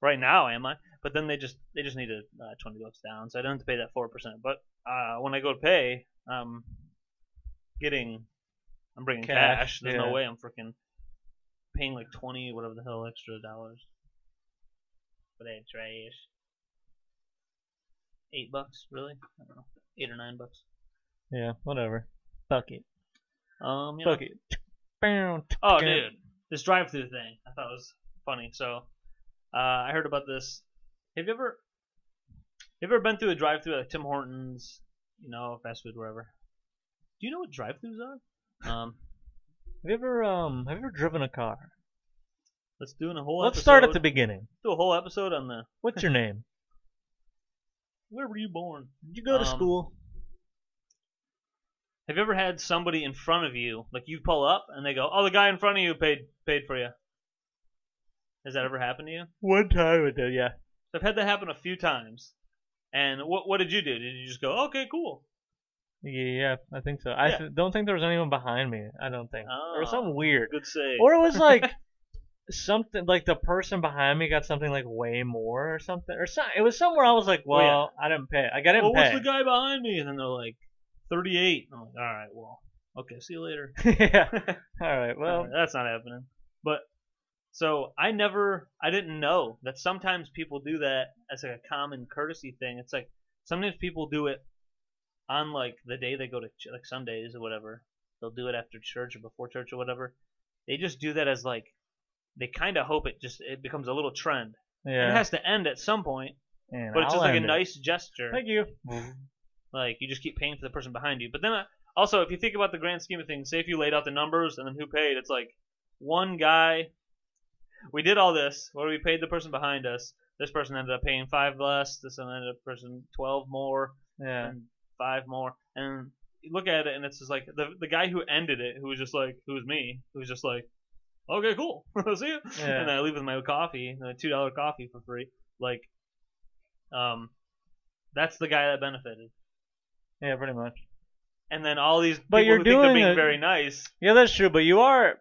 right now am I? But then they just they just needed uh, 20 bucks down. So I don't have to pay that 4% but uh when I go to pay I'm getting I'm bringing Cash, cash, there's yeah. no way I'm freaking paying like 20 whatever the hell extra dollars. But they trash 8 bucks really? I don't know. 8 or 9 bucks. Yeah, whatever. Fuck it. Um you know, Fuck it. Oh, dude, this drive-through thing I thought was funny. So, uh, I heard about this. Have you ever, have you ever been through a drive-through like Tim Hortons, you know, fast food, wherever? Do you know what drive-throughs are? Um, Have you ever um have you ever driven a car? let's do a whole. Let's start at the beginning. do a whole episode on the What's your name? <laughs> where were you born? Did you go to Um, school? Have you ever had somebody in front of you, like you pull up and they go, "Oh, the guy in front of you paid paid for you." Has that ever happened to you? One time it did, yeah. I've had that happen a few times. And what what did you do? Did you just go, "Okay, cool"? Yeah, I think so. I Yeah. don't think there was anyone behind me. I don't think. Oh, Or Oh. something weird. Good save. Or it was like <laughs> something like the person behind me got something like way more or something or something. It was somewhere I was like, oh, Well, well, yeah. I didn't pay. Like I didn't well, what's pay. the guy behind me? And then they're like, 38. I'm like, all right, well, okay, see you later. <laughs> yeah. <laughs> All right. Well, Alright, that's not happening. But so I never, I didn't know that sometimes people do that as like a common courtesy thing. It's like sometimes people do it on like the day they go to ch- like Sundays or whatever. They'll do it after church or before church or whatever. They just do that as like they kind of hope it just it becomes a little trend. yeah. It has to end at some point. and but it's I'll just like a end it. nice gesture. Thank you. <laughs> Like you just keep paying for the person behind you. But then uh, also, if you think about the grand scheme of things, say if you laid out the numbers and then who paid, it's like one guy. We did all this where we paid the person behind us. This person ended up paying five less. This one ended up person twelve more Yeah. and five more. And you look at it and it's just like the the guy who ended it, who was just like, who was me, who was just like, okay, cool, <laughs> see you. Yeah. And I leave with my coffee, a two dollar coffee for free. Like, um, that's the guy that benefited Yeah, pretty much. and then all these But people you're who think they're doing being it- very nice. Yeah, that's true. But you are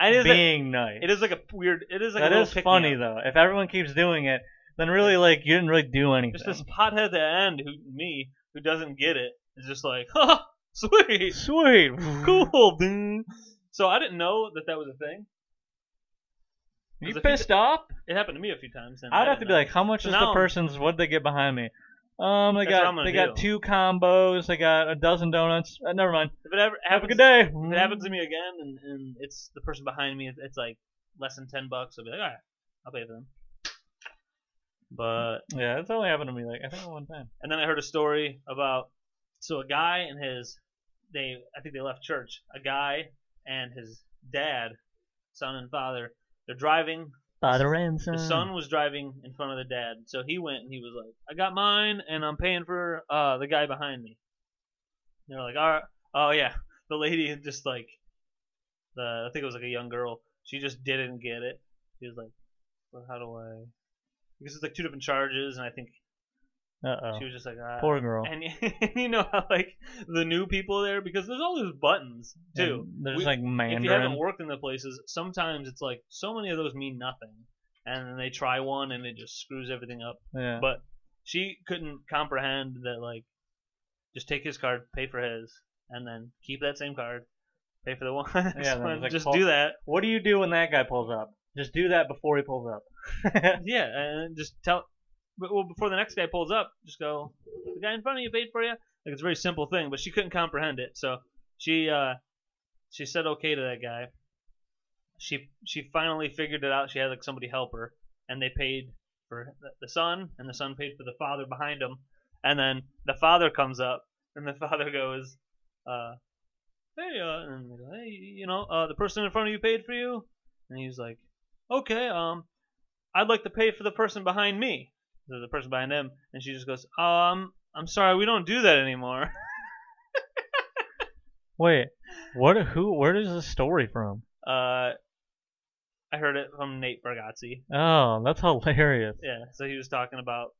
It is, a, being nice. it is like a weird. It is like that a little is funny though. If everyone keeps doing it, then really like you didn't really do anything. Just this pothead at the end who me who doesn't get it is just like, <laughs> ha, Sweet. Sweet. <laughs> Cool, dude. So I didn't know that that was a thing. You 'Cause if you pissed off? It happened to me a few times. And I'd I have to didn't be know. like, how much So is the now- person's? What'd they get behind me? Um, they That's what I'm got gonna they got do. two combos. They got a dozen donuts. Uh, never mind. if it ever Have a happens, good day. If it happens to me again, and, and it's the person behind me, it's, it's like less than ten bucks. I'll be like, all right, I'll pay for them. But Yeah, it's only happened to me like I think one time. and then I heard a story about so a guy and his they I think they left church. A guy and his dad, son and father, they're driving. Father and son. The son was driving in front of the dad, so he went and he was like, "I got mine, and I'm paying for uh the guy behind me." And they're like, "All right, oh yeah." The lady just like the I think it was like a young girl. She just didn't get it. She was like, "Well, how do I?" Because it's like two different charges, and I think Uh oh. she was just like, ah. Poor girl. And <laughs> you know how like the new people there because there's all those buttons too. And There's We- like If you haven't worked in the places, sometimes it's like so many of those mean nothing, and then they try one and it just screws everything up. Yeah. But she couldn't comprehend that like just take his card, pay for his, and then keep that same card, pay for the <laughs> one. Yeah, one, like just pull- do that. What do you do when that guy pulls up? Just do that before he pulls up. <laughs> Yeah, and just tell. Well, before the next guy pulls up, just go. The guy in front of you paid for you. Like it's a very simple thing, but she couldn't comprehend it, so she uh, she said okay to that guy. She she finally figured it out. She had like somebody help her, and they paid for the- son, and the son paid for the father behind him, and then the father comes up, and the <laughs> father goes, uh, "Hey, uh," and go, "Hey, you know, uh, the person in front of you paid for you," and he's like, "Okay, um." I'd like to pay for the person behind me. The, person behind him, and she just goes, "Um, I'm sorry, we don't do that anymore." <laughs> Wait, what? Who? Where is this story from? Uh, I heard it from Nate Bargatze. Oh, that's hilarious. Yeah, so he was talking about.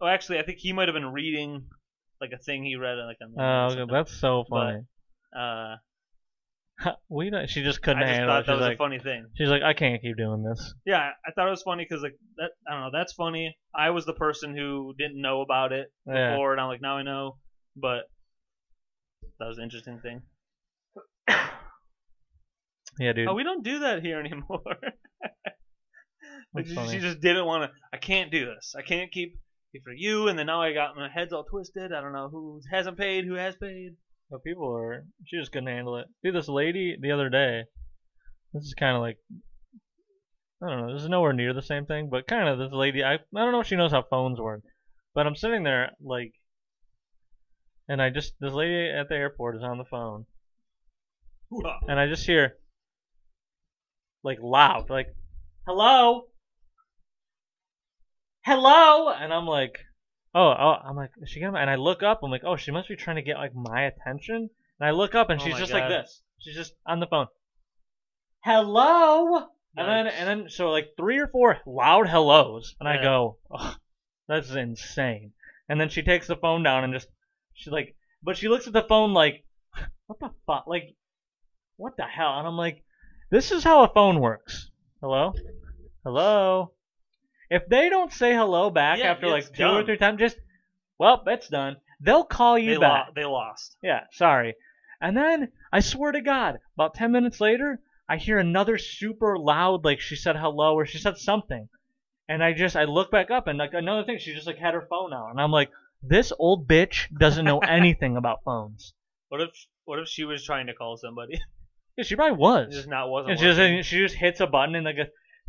Oh, actually, I think he might have been reading like a thing he read like on. the Oh, okay, that's so funny. something. Uh, <laughs> we don't, she just couldn't I just handle thought it. that She's was like, a funny thing. she's like, I can't keep doing this. Yeah, I thought it was funny because like that. I don't know. That's funny. I was the person who didn't know about it Yeah. before, and I'm like, now I know. But that was an interesting thing. <coughs> Yeah, dude. Oh, we don't do that here <laughs> anymore. Like, That's she, funny. she just didn't want to. I can't do this. I can't keep it for you. And then now I got my head's all twisted. I don't know who hasn't paid, who has paid. But people are. She just couldn't handle it. See, this lady the other day. This is kind of like. I don't know. This is nowhere near the same thing, but kind of this lady. I I don't know if she knows how phones work, but I'm sitting there like, and I just this lady at the airport is on the phone, and I just hear, like loud, like, hello, hello, and I'm like, oh, oh, I'm like, is she gonna? And I look up, I'm like, oh, she must be trying to get like my attention. And I look up, and Oh she's my just God. like this. She's just on the phone. Hello. And then, Yikes. and then, so like three or four loud hellos, and I Yeah. go, oh, that's insane. And then she takes the phone down and just, she's like, but she looks at the phone like, what the fuck, like, what the hell? And I'm like, this is how a phone works. Hello, hello. If they don't say hello back Yeah, after it's like two or done. three times, just, well, that's done. They'll call you They, back. lo- they lost. Yeah, sorry. And then I swear to God, about ten minutes later, I hear another super loud, like she said hello or she said something, and I just I look back up and like another thing, she just like had her phone out, and I'm like, this old bitch doesn't know <laughs> anything about phones. What if what if she was trying to call somebody? Yeah, she probably It was. just not wasn't. And she just she just hits a button and like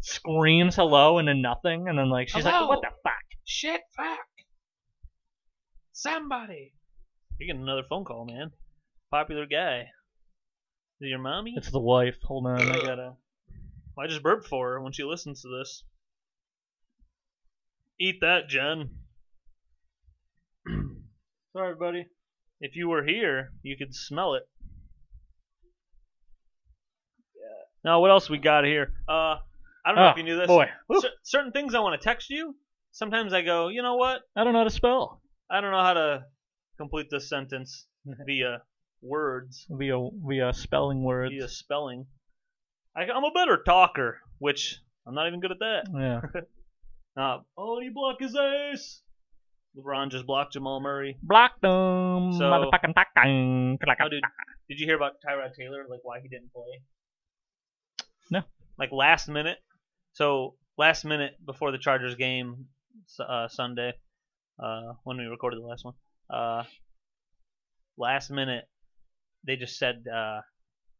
screams hello and then nothing, and then like she's Hello? like, what the fuck? Shit, fuck. Somebody. You're getting another phone call, man. Popular guy. Is it your mommy? It's the wife. Hold on, I gotta. I just burped for her when she listens to this. Eat that, Jen. <clears throat> Sorry, buddy. If you were here, you could smell it. Yeah. Now, what else we got here? Uh, I don't know Oh, if you knew this. boy. Cer- certain things I want to text you. Sometimes I go, you know what? I don't know how to spell I don't know how to complete this sentence <laughs> via words, via via spelling words. via spelling. I, I'm a better talker, which I'm not even good at that. Yeah. <laughs> Uh, oh, he block his ace. LeBron just blocked Jamal Murray. Blocked them. So- motherfucking fucking. Oh, dude, did you hear about Tyrod Taylor? Like why he didn't play? No. Like last minute. So last minute before the Chargers game uh, Sunday, uh, when we recorded the last one, uh, last minute they just said uh,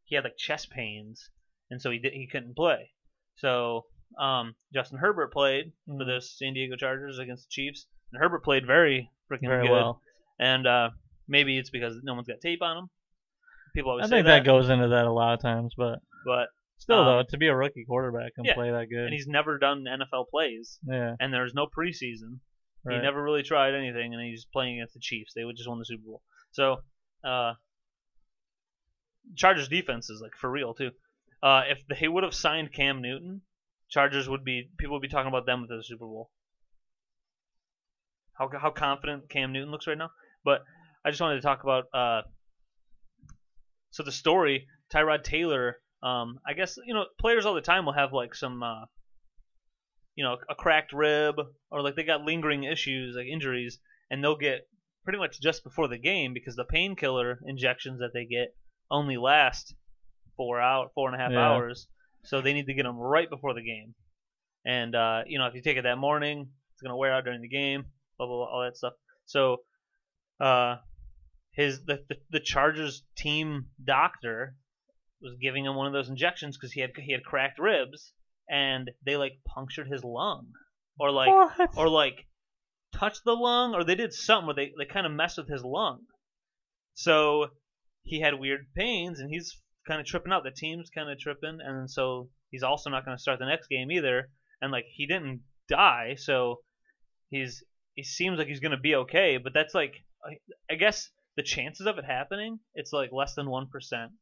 he had like chest pains, and so he did, he couldn't play. So um, Justin Herbert played for Mhm. the San Diego Chargers against the Chiefs, and Herbert played very freaking Very good. well. And uh, maybe it's because no one's got tape on him. People always I think that goes into that a lot of times, but but still Um, though, to be a rookie quarterback and yeah, play that good. and he's never done NFL plays, yeah. and there's no preseason. Right. He never really tried anything, and he's playing against the Chiefs. They would just won the Super Bowl. So, uh, Chargers defense is like for real too. Uh, if they would have signed Cam Newton, Chargers would be people would be talking about them with the Super Bowl. How how confident Cam Newton looks right now. But I just wanted to talk about uh, so the story Tyrod Taylor. Um, I guess you know players all the time will have like some uh, you know a cracked rib or like they got lingering issues like injuries, and they'll get pretty much just before the game because the painkiller injections that they get only last four out four and a half Yeah. hours, so they need to get them right before the game. And uh, you know if you take it that morning, it's gonna wear out during the game, blah blah, blah all that stuff. So uh, his the, the the Chargers team doctor was giving him one of those injections because he had he had cracked ribs and they like punctured his lung. Or like What? or like touched the lung or they did something where they, they kind of messed with his lung. So he had weird pains and he's kind of tripping out. The team's kind of tripping and so he's also not going to start the next game either. And like he didn't die so he's he seems like he's going to be okay but that's like I, I guess the chances of it happening it's like less than 1%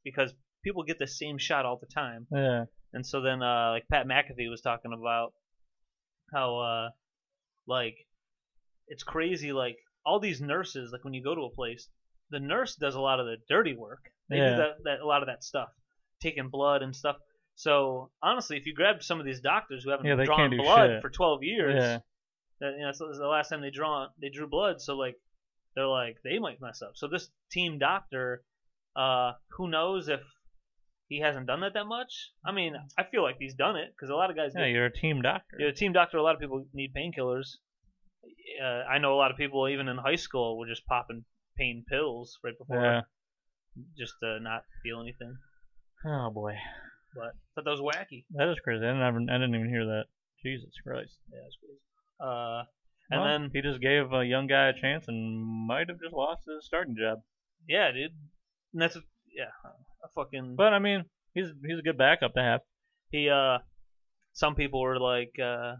because people get the same shot all the time yeah. and so then, uh, like Pat McAfee was talking about how, uh, like, it's crazy. Like all these nurses, like when you go to a place, the nurse does a lot of the dirty work. They Yeah. do that, that a lot of that stuff, taking blood and stuff. So honestly, if you grab some of these doctors who haven't Yeah, drawn blood shit. for 12 years, Yeah. that, you know, so the last time they draw they drew blood. So like, they're like they might mess up. So this team doctor, uh, who knows if he hasn't done that that much? I mean, I feel like he's done it because a lot of guys. Yeah, get, you're a team doctor. you're a team doctor. A lot of people need painkillers. Uh, I know a lot of people, even in high school, were just popping pain pills right before, Yeah. just to not feel anything. Oh boy, But thought that was wacky. that is crazy. I didn't, I didn't even hear that. Jesus Christ. Yeah, it's crazy. Uh, and Well, then he just gave a young guy a chance and might have just lost his starting job. yeah, dude, and that's yeah, a fucking. But I mean, he's he's a good backup to have. he uh some people were like uh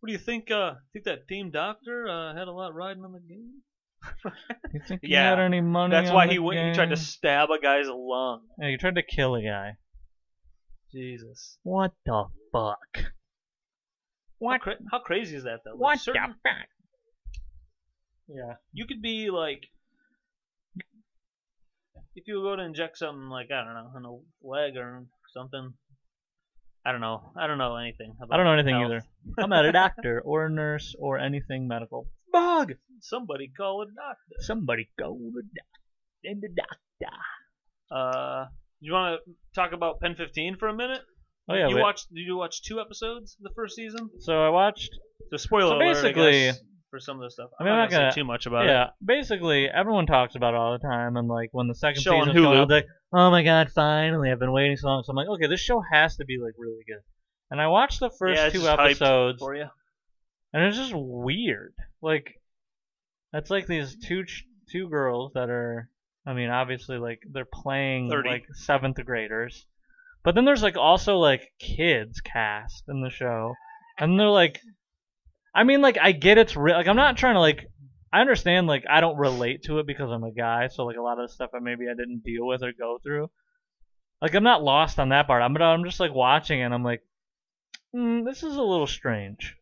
what do you think uh think that team doctor uh had a lot riding on the game <laughs> You think he Yeah, had any money? that's on why the he went he tried to game? stab a guy's lung Yeah, he tried to kill a guy. jesus What the fuck? how, What? cra- how crazy is that though Like, What certain- the fuck? Yeah. you could be like if you go to inject something like i don't know in a leg or something i don't know i don't know anything about I don't know anything health. either. I'm not a <laughs> doctor or a nurse or anything medical. Bug. somebody call a doctor Somebody call to doctor. and the doctor. uh you want to talk about pen 15 for a minute Oh yeah. you wait. watched did you watch two episodes of the first season So I watched. So spoiler So alert, basically- guess, for some of the stuff. I I'm mean, I'm not gonna, say too much about it. yeah. Basically, everyone talks about it all the time, and like when the second Show on season's going Hulu. on, like, "Oh my god, finally! I've been waiting so long." So I'm like, "Okay, this show has to be like really good." And I watched the first yeah, two episodes, for you. and it's just weird. Like, it's like these two ch- two girls that are, I mean, obviously like they're playing 30. like seventh graders, but then there's like also like kids cast in the show, and they're like, I mean, like I get it's real. Like I'm not trying to like. I understand like I don't relate to it because I'm a guy, so like a lot of the stuff I maybe I didn't deal with or go through. Like I'm not lost on that part. I'm but I'm just like watching and I'm like, mm, this is a little strange.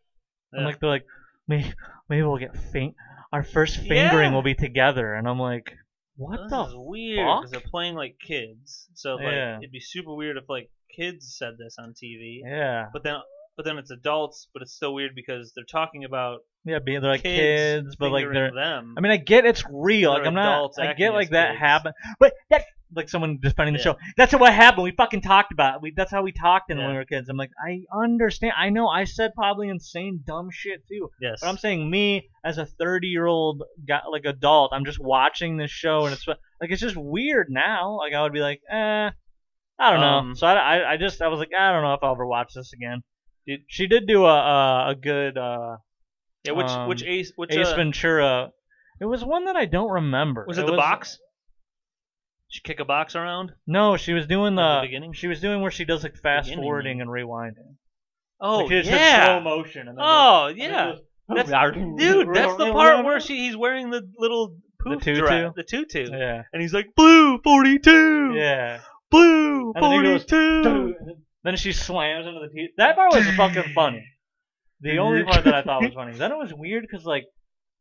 And Yeah. like they're like, maybe maybe we'll get faint. Our first fingering Yeah. will be together, and I'm like, what this the is weird because they're playing like kids. So like Yeah. it'd be super weird if like kids said this on TV. Yeah. But then but then it's adults, but it's still weird because they're talking about Yeah, being they're like kids, kids, but like they're. them. I mean, I get it's real. Like I'm not. I get like that kids. happened, but that like someone defending the Yeah. show. That's what happened. We fucking talked about. it. We that's how we talked in when Yeah. we were kids. I'm like, I understand. I know. I said probably insane, dumb shit too. yes, But I'm saying me as a 30 year old guy, like adult, I'm just watching this show and it's like it's just weird now. Like I would be like, eh, I don't know. Um, so I, I, I just I was like, I don't know if I'll ever watch this again. She did do a a, a good uh, yeah. Which um, which Ace which Ace uh, Ventura. It was one that I don't remember. was it the box? She kick a box around? No, she was doing the the, beginning? She was doing where she does like fast Beginning, forwarding and rewinding. Oh like, yeah. slow motion. And then Oh goes- and then yeah. That's, <laughs> dude, that's the part where she he's wearing the little The tutu? dress, the tutu, Yeah. and he's like blue forty two, Yeah. blue And then he goes, two. Then she slams into the teeth. That part was fucking funny. The only part that I thought was <laughs> funny. Then it was weird because like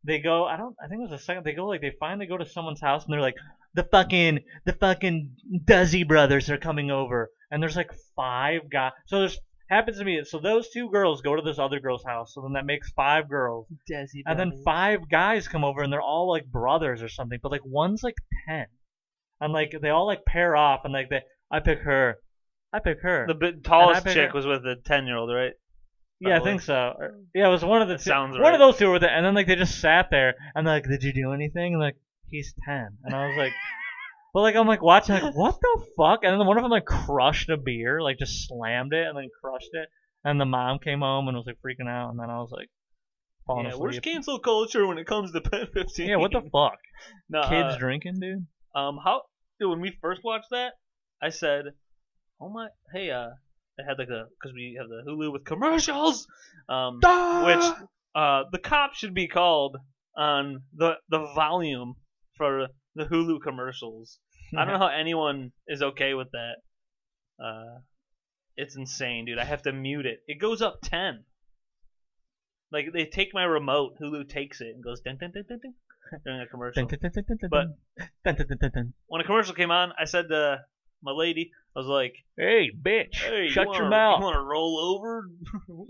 they go, I don't, I think it was the second they go like they finally go to someone's house and they're like the fucking the fucking Duzzy brothers are coming over and there's like five guys. So there's happens to me. So those two girls go to this other girl's house. So then that makes five girls. Desi And then five guys come over and they're all like brothers or something, but like one's like ten, and like they all like pair off and like they I pick her, I pick her. the bit tallest chick her- was with the ten year old, right? yeah, I think so. Or- Yeah, it was one of the That two, sounds one right. of those two were there, and then like they just sat there and like, did you do anything? And like he's ten, and I was like. <laughs> But like I'm like watching like what the fuck, and then one of them like crushed a beer, like just slammed it and then crushed it, and the mom came home and was like freaking out, and then I was like falling Yeah, where's cancel culture when it comes to Pen Fifteen? Yeah, what the fuck? <laughs> no, Kids uh, drinking, dude. Um, how dude, when we first watched that, I said, "Oh my, hey, uh, it had like a because we have the Hulu with commercials, um, which uh the cop should be called on the the volume for the Hulu commercials. I don't know how anyone is okay with that. Uh, it's insane, dude. I have to mute it. It goes up ten. Like they take my remote, Hulu takes it and goes dun dun dun dun dun during a commercial. But- when a commercial came on, I said to my lady, I was like, hey, bitch, "Hey, shut you your wanna, mouth. You want to roll over? <laughs>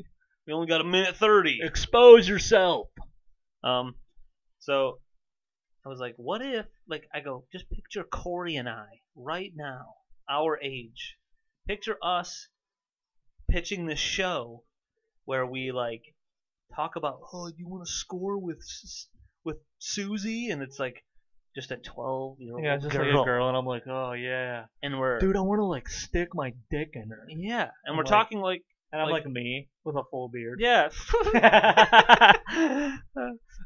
we only got a minute thirty. Expose yourself. Um, so I was like, what if, like, I go, just picture Corey and I right now, our age. Picture us pitching this show where we like talk about, oh, you want to score with with Susie, and it's like just a twelve year old Yeah, just girl, like a girl, and I'm like, oh yeah, and we're dude, I want to like stick my dick in her, yeah, and I'm we're like- talking like and I'm Like- like, me with a full beard. yeah, <laughs> <laughs>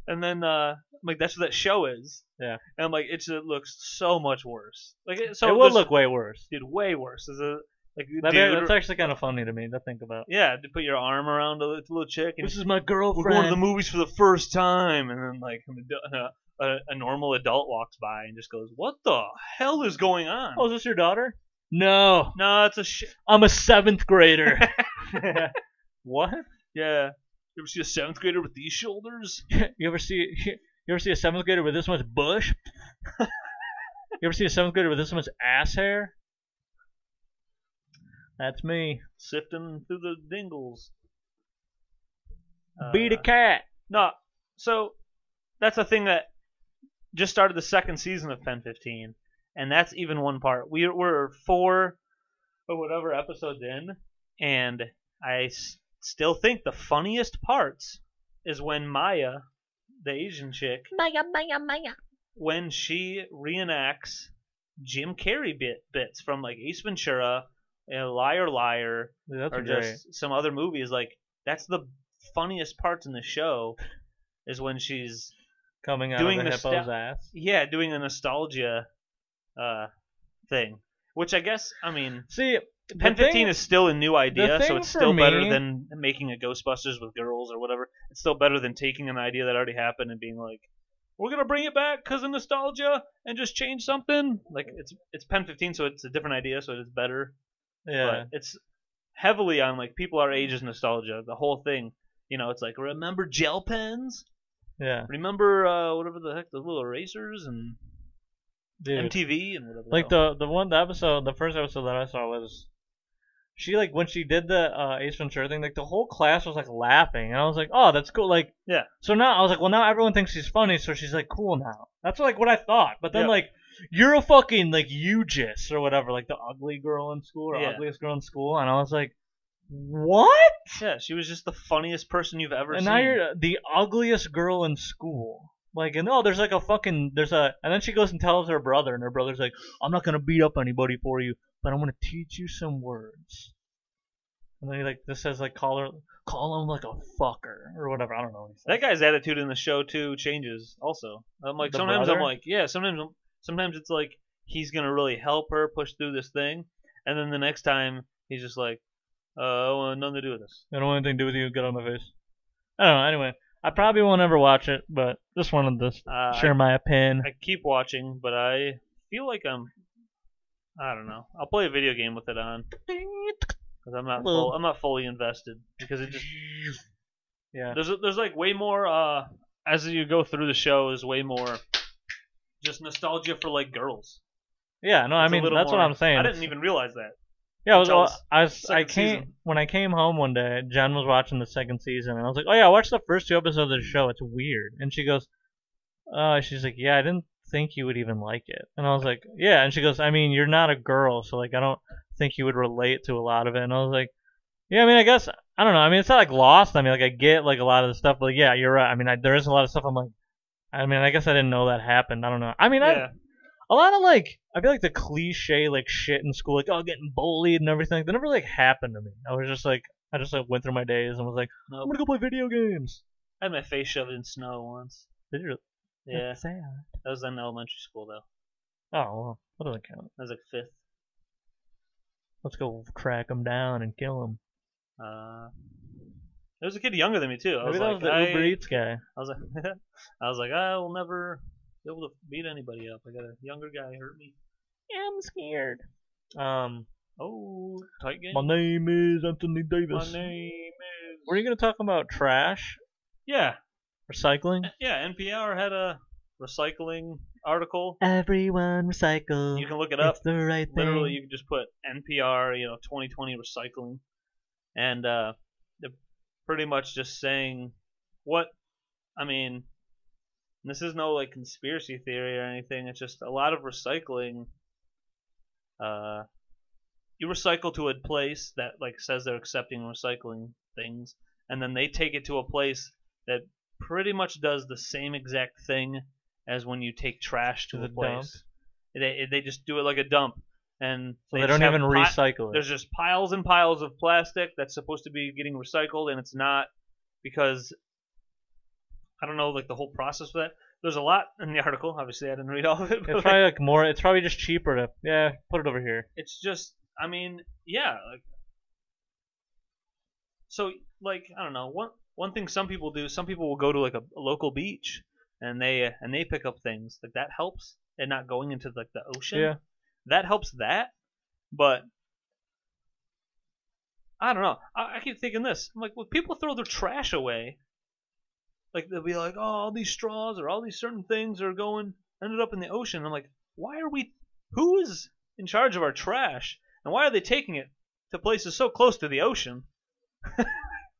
and then uh, I'm like that's what that show is. Yeah. And I'm like, it just looks so much worse. Like, it, so it would look way worse. dude, way worse. Is a like That, dude, that's actually kind of funny to me to think about. yeah, to put your arm around a little, chick and This is my girlfriend. we're going to the movies for the first time, and then like an adu- a, a normal adult walks by and just goes, "What the hell is going on?" Oh, is this your daughter? No, no, it's a shit. I'm a seventh grader. <laughs> <laughs> what? Yeah. You ever see a seventh grader with these shoulders? <laughs> You ever see you ever see a seventh grader with this much bush? you ever see a seventh grader with this much ass hair? That's me. Sifting through the dingles. Beat a Uh, cat. No, so that's a thing that just started the second season of Pen 15, and that's even one part. We we're four or whatever episodes in, and I s- still think the funniest parts is when Maya, the Asian chick, Maya, Maya, Maya. when she reenacts Jim Carrey bit bits from like Ace Ventura, uh, Liar Liar, Dude, that's or great. just some other movies. Like that's the funniest parts in the show is when she's coming out doing of the hippo's sta- ass. yeah doing a nostalgia uh thing. Which i guess i mean See, pen 15 is still a new idea so it's still better than making a ghostbusters with girls or whatever. It's still better than taking an idea that already happened and being like we're gonna bring it back because of nostalgia and just change something. Like it's it's pen 15 so it's a different idea so it's better. Yeah. but it's heavily on like people our age's nostalgia the whole thing. You know it's like remember gel pens Yeah. remember uh whatever the heck the little erasers and Dude. MTV and whatever. Like the the one the episode the first episode that I saw was she like when she did the uh, Ace Ventura thing, like the whole class was like laughing, and I was like, oh, that's cool. Like, Yeah. So now I was like, well, now everyone thinks she's funny, so she's like cool now. That's like what I thought. But then Yeah. like, you're a fucking like Eugis or whatever, like the ugly girl in school or Yeah. ugliest girl in school, and I was like, what? Yeah, she was just the funniest person you've ever and seen. now you're the ugliest girl in school. Like, and oh, there's like a fucking, there's a, and then she goes and tells her brother, and her brother's like, I'm not gonna beat up anybody for you, but I'm gonna teach you some words. And then he like, this says like, call her, call him like a fucker or whatever. I don't know. What he said. That guy's attitude in the show too changes. Also, I'm like The sometimes I'm brother? like, yeah, sometimes sometimes it's like he's gonna really help her push through this thing, and then the next time he's just like, uh, I want nothing to do with this. I don't want anything to do with you. Get on my face. I don't know. Anyway, I probably won't ever watch it, but just wanted to Uh, share my opinion. I keep watching, but I feel like I'm. I don't know. I'll play a video game with it on <laughs> because I'm not full, I'm not fully invested because it just <laughs> yeah. there's there's like way more uh as you go through the show is way more just nostalgia for like girls. Yeah. No, I It's a mean little that's what more- I'm saying. I didn't even realize that. Yeah, I was. well, I was. I came season. when I came home one day. Jen was watching the second season, and I was like, "Oh yeah, I watched the first two episodes of the show. It's weird." And she goes, "Uh," she's like, "Yeah, I didn't think you would even like it." And I was like, "Yeah." And she goes, "I mean, you're not a girl, so like, I don't think you would relate to a lot of it." And I was like, "Yeah, I mean, I guess I don't know. I mean, it's not like Lost. I mean, like I get like a lot of the stuff, but yeah, you're right. I mean, I, there is a lot of stuff. I'm like, I mean, I guess I didn't know that happened. I don't know. I mean, I Yeah. A lot of like I feel like the cliche like shit in school, like oh getting bullied and everything, that never like happened to me. I was just like I just like went through my days and was like, I'm gonna go play video games. I had my face shoved in snow once. Did you? Yeah, That's sad. that was in elementary school though. Oh well, that doesn't count. That was like fifth. Let's go track him down and kill him. Uh, there was a kid younger than me too. I Maybe was that like, was the I, Uber Eats guy. I was like, <laughs> I was like, I will never be able to beat anybody up. I got a younger guy hurt me. I'm scared. Um, Oh, tight game. my name is Anthony Davis. My Davis. name is. Were you gonna talk about trash Yeah, recycling? <laughs> yeah. NPR had a recycling article. Everyone recycle. You can look it up. It's the right thing. Literally, you can just put NPR, you know, 2020 recycling, and uh, they're pretty much just saying what. I mean, this is no like conspiracy theory or anything. It's just a lot of recycling. Uh, you recycle to a place that like says they're accepting recycling things, and then they take it to a place that pretty much does the same exact thing as when you take trash to a the place. They they just do it like a dump, and so they, just don't even pi- recycle it. There's just piles and piles of plastic that's supposed to be getting recycled, and it's not because I don't know like the whole process for that. There's a lot in the article. Obviously, I didn't read all of it. It's like, probably like more. It's probably just cheaper to yeah. Put it over here. it's just I mean, yeah, like so like I don't know. One one thing some people do, some people will go to like a, a local beach and they and they pick up things. Like that helps and not going into like the ocean. Yeah. That helps that. But I don't know. I, I keep thinking this. I'm like, when people throw their trash away, like they'll be like, oh, all these straws or all these certain things are going ended up in the ocean. I'm like, why are we? Who is in charge of our trash, and why are they taking it to places so close to the ocean? <laughs>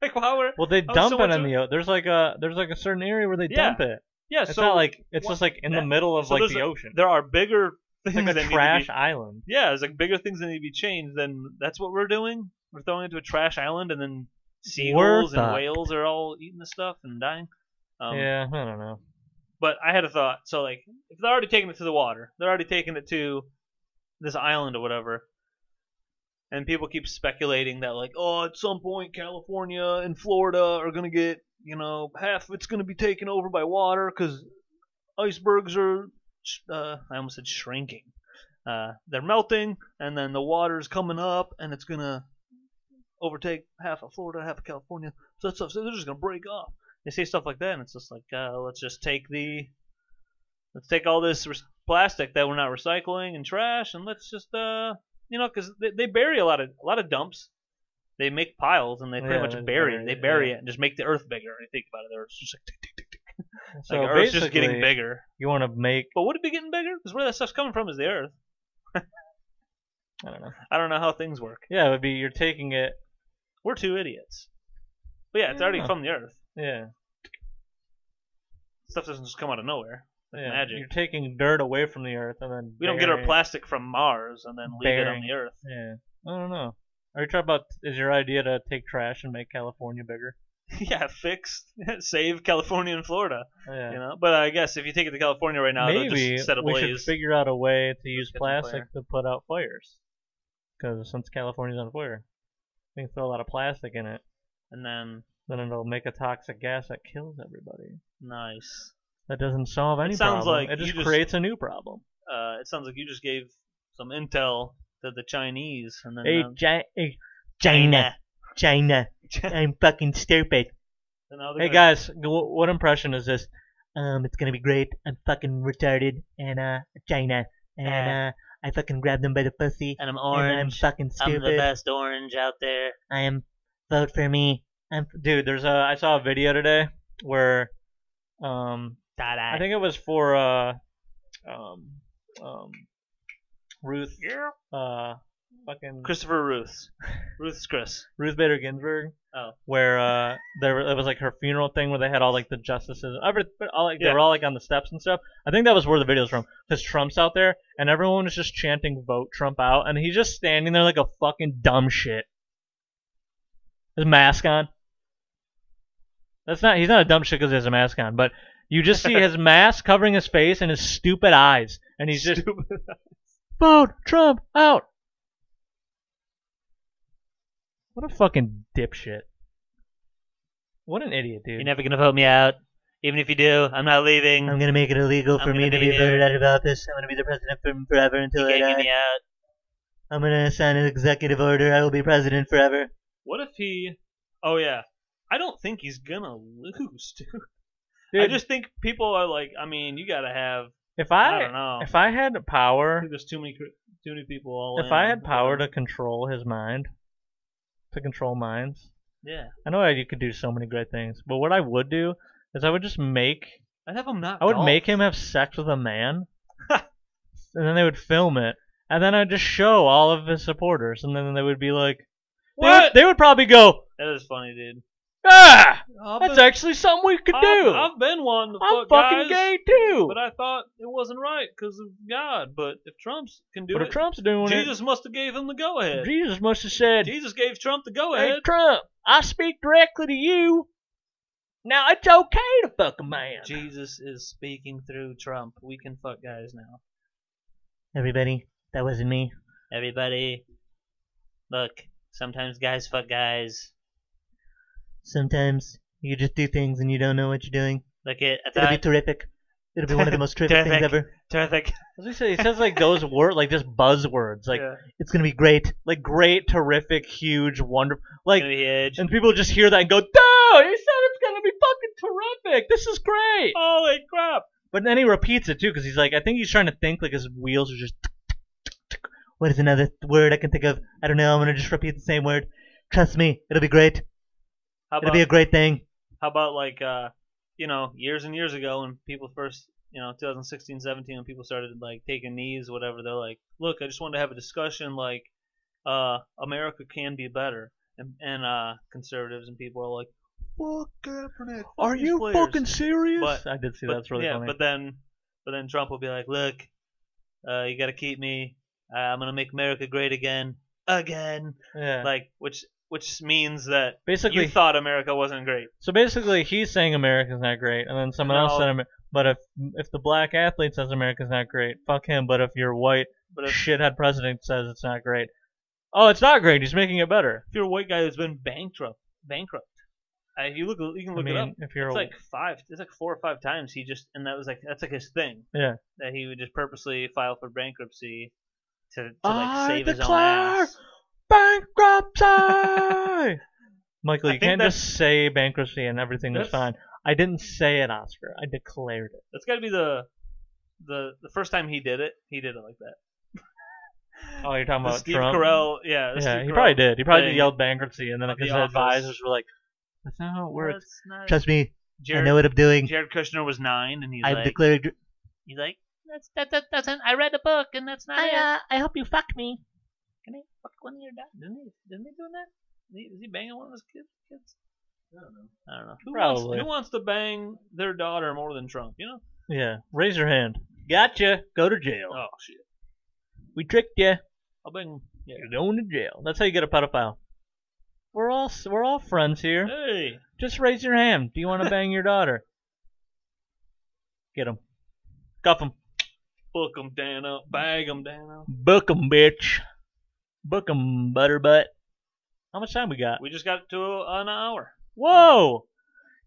like, how are? Well, they dump so it in of- the ocean. there's like a there's like a certain area where they Yeah, dump it. Yeah, It's so not like it's what- just like in the middle of so like the a- ocean. there are bigger things like that a need to be trash island. Yeah, it's like bigger things that need to be changed. Then that's what we're doing. We're throwing it to a trash island, and then seagulls and whales are all eating the stuff and dying. Um, yeah, I don't know. But I had a thought. So like, if they're already taking it to the water, they're already taking it to this island or whatever, and people keep speculating that like, oh, at some point California and Florida are gonna get, you know, half of it's gonna be taken over by water because icebergs are, uh, I almost said shrinking. Uh, they're melting, and then the water's coming up, and it's gonna overtake half of Florida, half of California. So that's so they're just gonna break off. They say stuff like that, and it's just like, uh, let's just take the, let's take all this re- plastic that we're not recycling and trash, and let's just, uh, you know, because they, they bury a lot of a lot of dumps. They make piles and they pretty Yeah, much they bury bury it. They bury yeah. it and just make the earth bigger. And you think about it, the earth's just like tick, tick, tick, tick. So like Earth's just getting bigger. You want to make But would it be getting bigger? Because where that stuff's coming from is the earth. I don't know. <laughs> I don't know how things work. Yeah, it would be you're taking it. We're two idiots. But yeah, it's already from the earth. Yeah, Stuff doesn't just come out of nowhere. Like yeah. magic. You're taking dirt away from the earth and then. We don't get our plastic from Mars and then leave it on the earth. Yeah, I don't know. Are you talking about? Is your idea to take trash and make California bigger? <laughs> yeah, fix, <laughs> save California and Florida. Yeah. You know, but I guess if you take it to California right now, it'll Maybe just set we should figure out a way to use plastic to put out fires. Because since California's on fire, we can throw a lot of plastic in it. and then Then it'll make a toxic gas that kills everybody. nice. That doesn't solve any sounds problem. like it just just- creates a new problem. Uh, it sounds like you just gave some intel to the Chinese, and then Hey, Chi- hey, China, China, <laughs> I'm fucking stupid. so Hey gonna- guys, what impression is this? Um, it's gonna be great. I'm fucking retarded, and uh, China, and uh, I fucking grabbed them by the pussy, and I'm and I'm orange. fucking I'm the best orange out there. I am vote for me. I'm dude. There's a I saw a video today where, um, I think it was for uh, um, um, Ruth, Yeah. uh, fucking Christopher Ruth. Ruth's Chris. Ruth Bader Ginsburg. Oh. Where uh, there it was like her funeral thing where they had all like the justices, every, all like they Yeah. were all like on the steps and stuff. I think that was where the video's from because Trump's out there and everyone was just chanting "Vote Trump out" and he's just standing there like a fucking dumb shit. His mask on. That's not. He's not a dumb shit because he has a mask on, but you just see <laughs> his mask covering his face and his stupid eyes, and he's just Stupid. vote Trump out. What a fucking dipshit. What an idiot, dude. You're never gonna vote me out. Even if you do, I'm not leaving. I'm gonna make it illegal I'm for me gonna to be be voted out of office. I'm gonna be the president for forever until you I can't get die. me out. I'm gonna sign an executive order. I will be president forever. What if he? Oh yeah. I don't think he's gonna lose, dude. <laughs> Dude, I just think people are like. I mean, you gotta have. if I, I, don't know. if I had power, think there's too many too many people all if in. I had power whatever. to control his mind, to control minds, Yeah. I know you could do so many great things, but what I would do is I would just make I'd have him not. I would golf. make him have sex with a man, <laughs> and then they would film it, and then I'd just show all of his supporters, and then they would be like, they would, What? they would probably go, That is funny, dude. Ah, I've that's been, actually something we could I've, do. I've been one to I'm fuck fucking guys, gay too. but I thought it wasn't right because of God. But if Trump's can do But it, if Trump's doing Jesus must have gave him the go it, ahead. Jesus must have said, Jesus gave Trump the go ahead. "Hey ahead. Trump, I speak directly to you. Now it's okay to fuck a man." Jesus is speaking through Trump. We can fuck guys now. Everybody, that wasn't me. Everybody, look. Sometimes guys fuck guys. Sometimes you just do things and you don't know what you're doing. Like it. I It'll be terrific. It'll be one of the most <laughs> terrific things ever. terrific. What does he say? He says like those <laughs> words, like just buzzwords, like yeah. It's gonna be great. like great, terrific, huge, wonderful, like Gonna be huge. And people just hear that and go, dude, he said it's going to be fucking terrific. This is great. Holy crap! But then he repeats it too because he's like, I think he's trying to think like his wheels are just. What is another word I can think of? I don't know. I'm gonna just repeat the same word. Trust me, it'll be great. How It'll about be a great thing. how about like uh, you know, years and years ago when people first, you know, 2016, 17, when people started like taking knees, whatever, they're like, look, I just wanted to have a discussion like, uh, America can be better, and and uh, conservatives and people are like, fuck Kaepernick. fuck Are you players." fucking serious? But- I did see But- that's really yeah, funny. but then, but then Trump will be like, look, uh, you got to keep me. Uh, I'm gonna make America great again, again. yeah. Like, which which means that basically, you thought America wasn't great. so basically, he's saying America's not great, and then someone else said, Amer- but if if the black athlete says America's not great, fuck him. But if your white But if, shithead president says it's not great, oh, it's not great. He's making it better. if you're a white guy who's been bankrupt, bankrupt, if you look, you can I look mean, it up. if you're It's a, like five. It's like four or five times he just, and that was like that's like his thing. Yeah. That he would just purposely file for bankruptcy to, to I like save his own declare ass. Bankruptcy. <laughs> Michael, you can't that's- just say bankruptcy and everything is That's- fine. I didn't say it, Oscar. I declared it. That's got to be the the the first time he did it. He did it like that. Oh, you're talking The about Steve Trump? Carell, yeah. the yeah, Steve he Carell probably did. He probably thing yelled bankruptcy, and then of his The Office. advisors were like, "That's not how it works." That's not- Trust me, I know what I'm doing. Jared Kushner was nine, and he's I've like, declared. he's like, that's that that doesn't. I read a book, and that's not it. I, uh, I hope you fuck me. Can he fuck one of your dad? Didn't he? Didn't he doing that? Is he, banging one of his kids? kids? I don't know. I don't know. Who Probably. wants, who wants to bang their daughter more than Trump? You know? Yeah. Raise your hand. Gotcha. Go to jail. Oh shit. We tricked you. I'll bang. Yeah. You're going to jail. That's how you get a pedophile. We're all we're all friends here. Hey. Just raise your hand. Do you want to bang your daughter? Get him. Cuff him. Book 'em, Dano. Bag 'em, Dano. him, bitch. Book 'em, butterbutt. How much time we got? We just got to an hour. Whoa!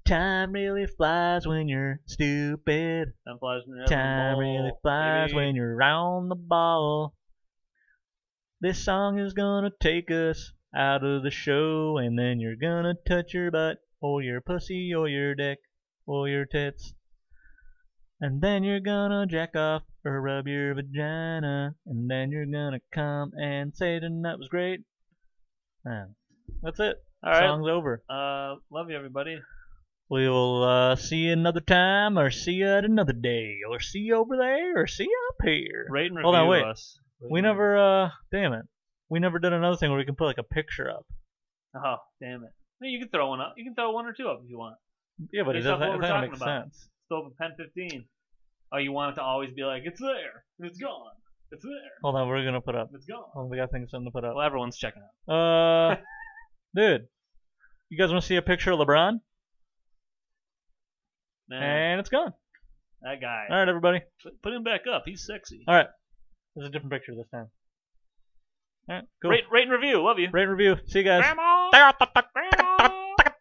Time really flies when you're stupid. Time flies when you're Time really flies when you're round the ball. This song is gonna take us out of the show, and then you're gonna touch your butt, or your pussy, or your dick, or your tits. And then you're gonna jack off or rub your vagina, and then you're gonna come and say tonight was great. Man, that's it. All right. Song's over. Uh, love you, everybody. We will uh, see you another time, or see you at another day, or see you over there, or see you up here. Rate and review Hold on, wait. us. We never, uh, damn it. We never did another thing where we can put like a picture up. Oh, damn it. No, you can throw one up. You can throw one or two up if you want. Yeah, but it Based off doesn't, what it we're doesn't talking make about. sense. Still open pen 15. Oh, you want it to always be like, it's there. It's gone. It's there. Hold on, we're gonna put up. It's gone. Oh, we got things something to put up. Well, everyone's checking out. Uh, <laughs> dude, you guys want to see a picture of LeBron? Man, And it's gone. that guy. All right, everybody. Put, put him back up. He's sexy. All right, there's a different picture this time. All right, cool. Rate, rate and review. Love you. Rate and review. See you guys. Grandma. Grandma.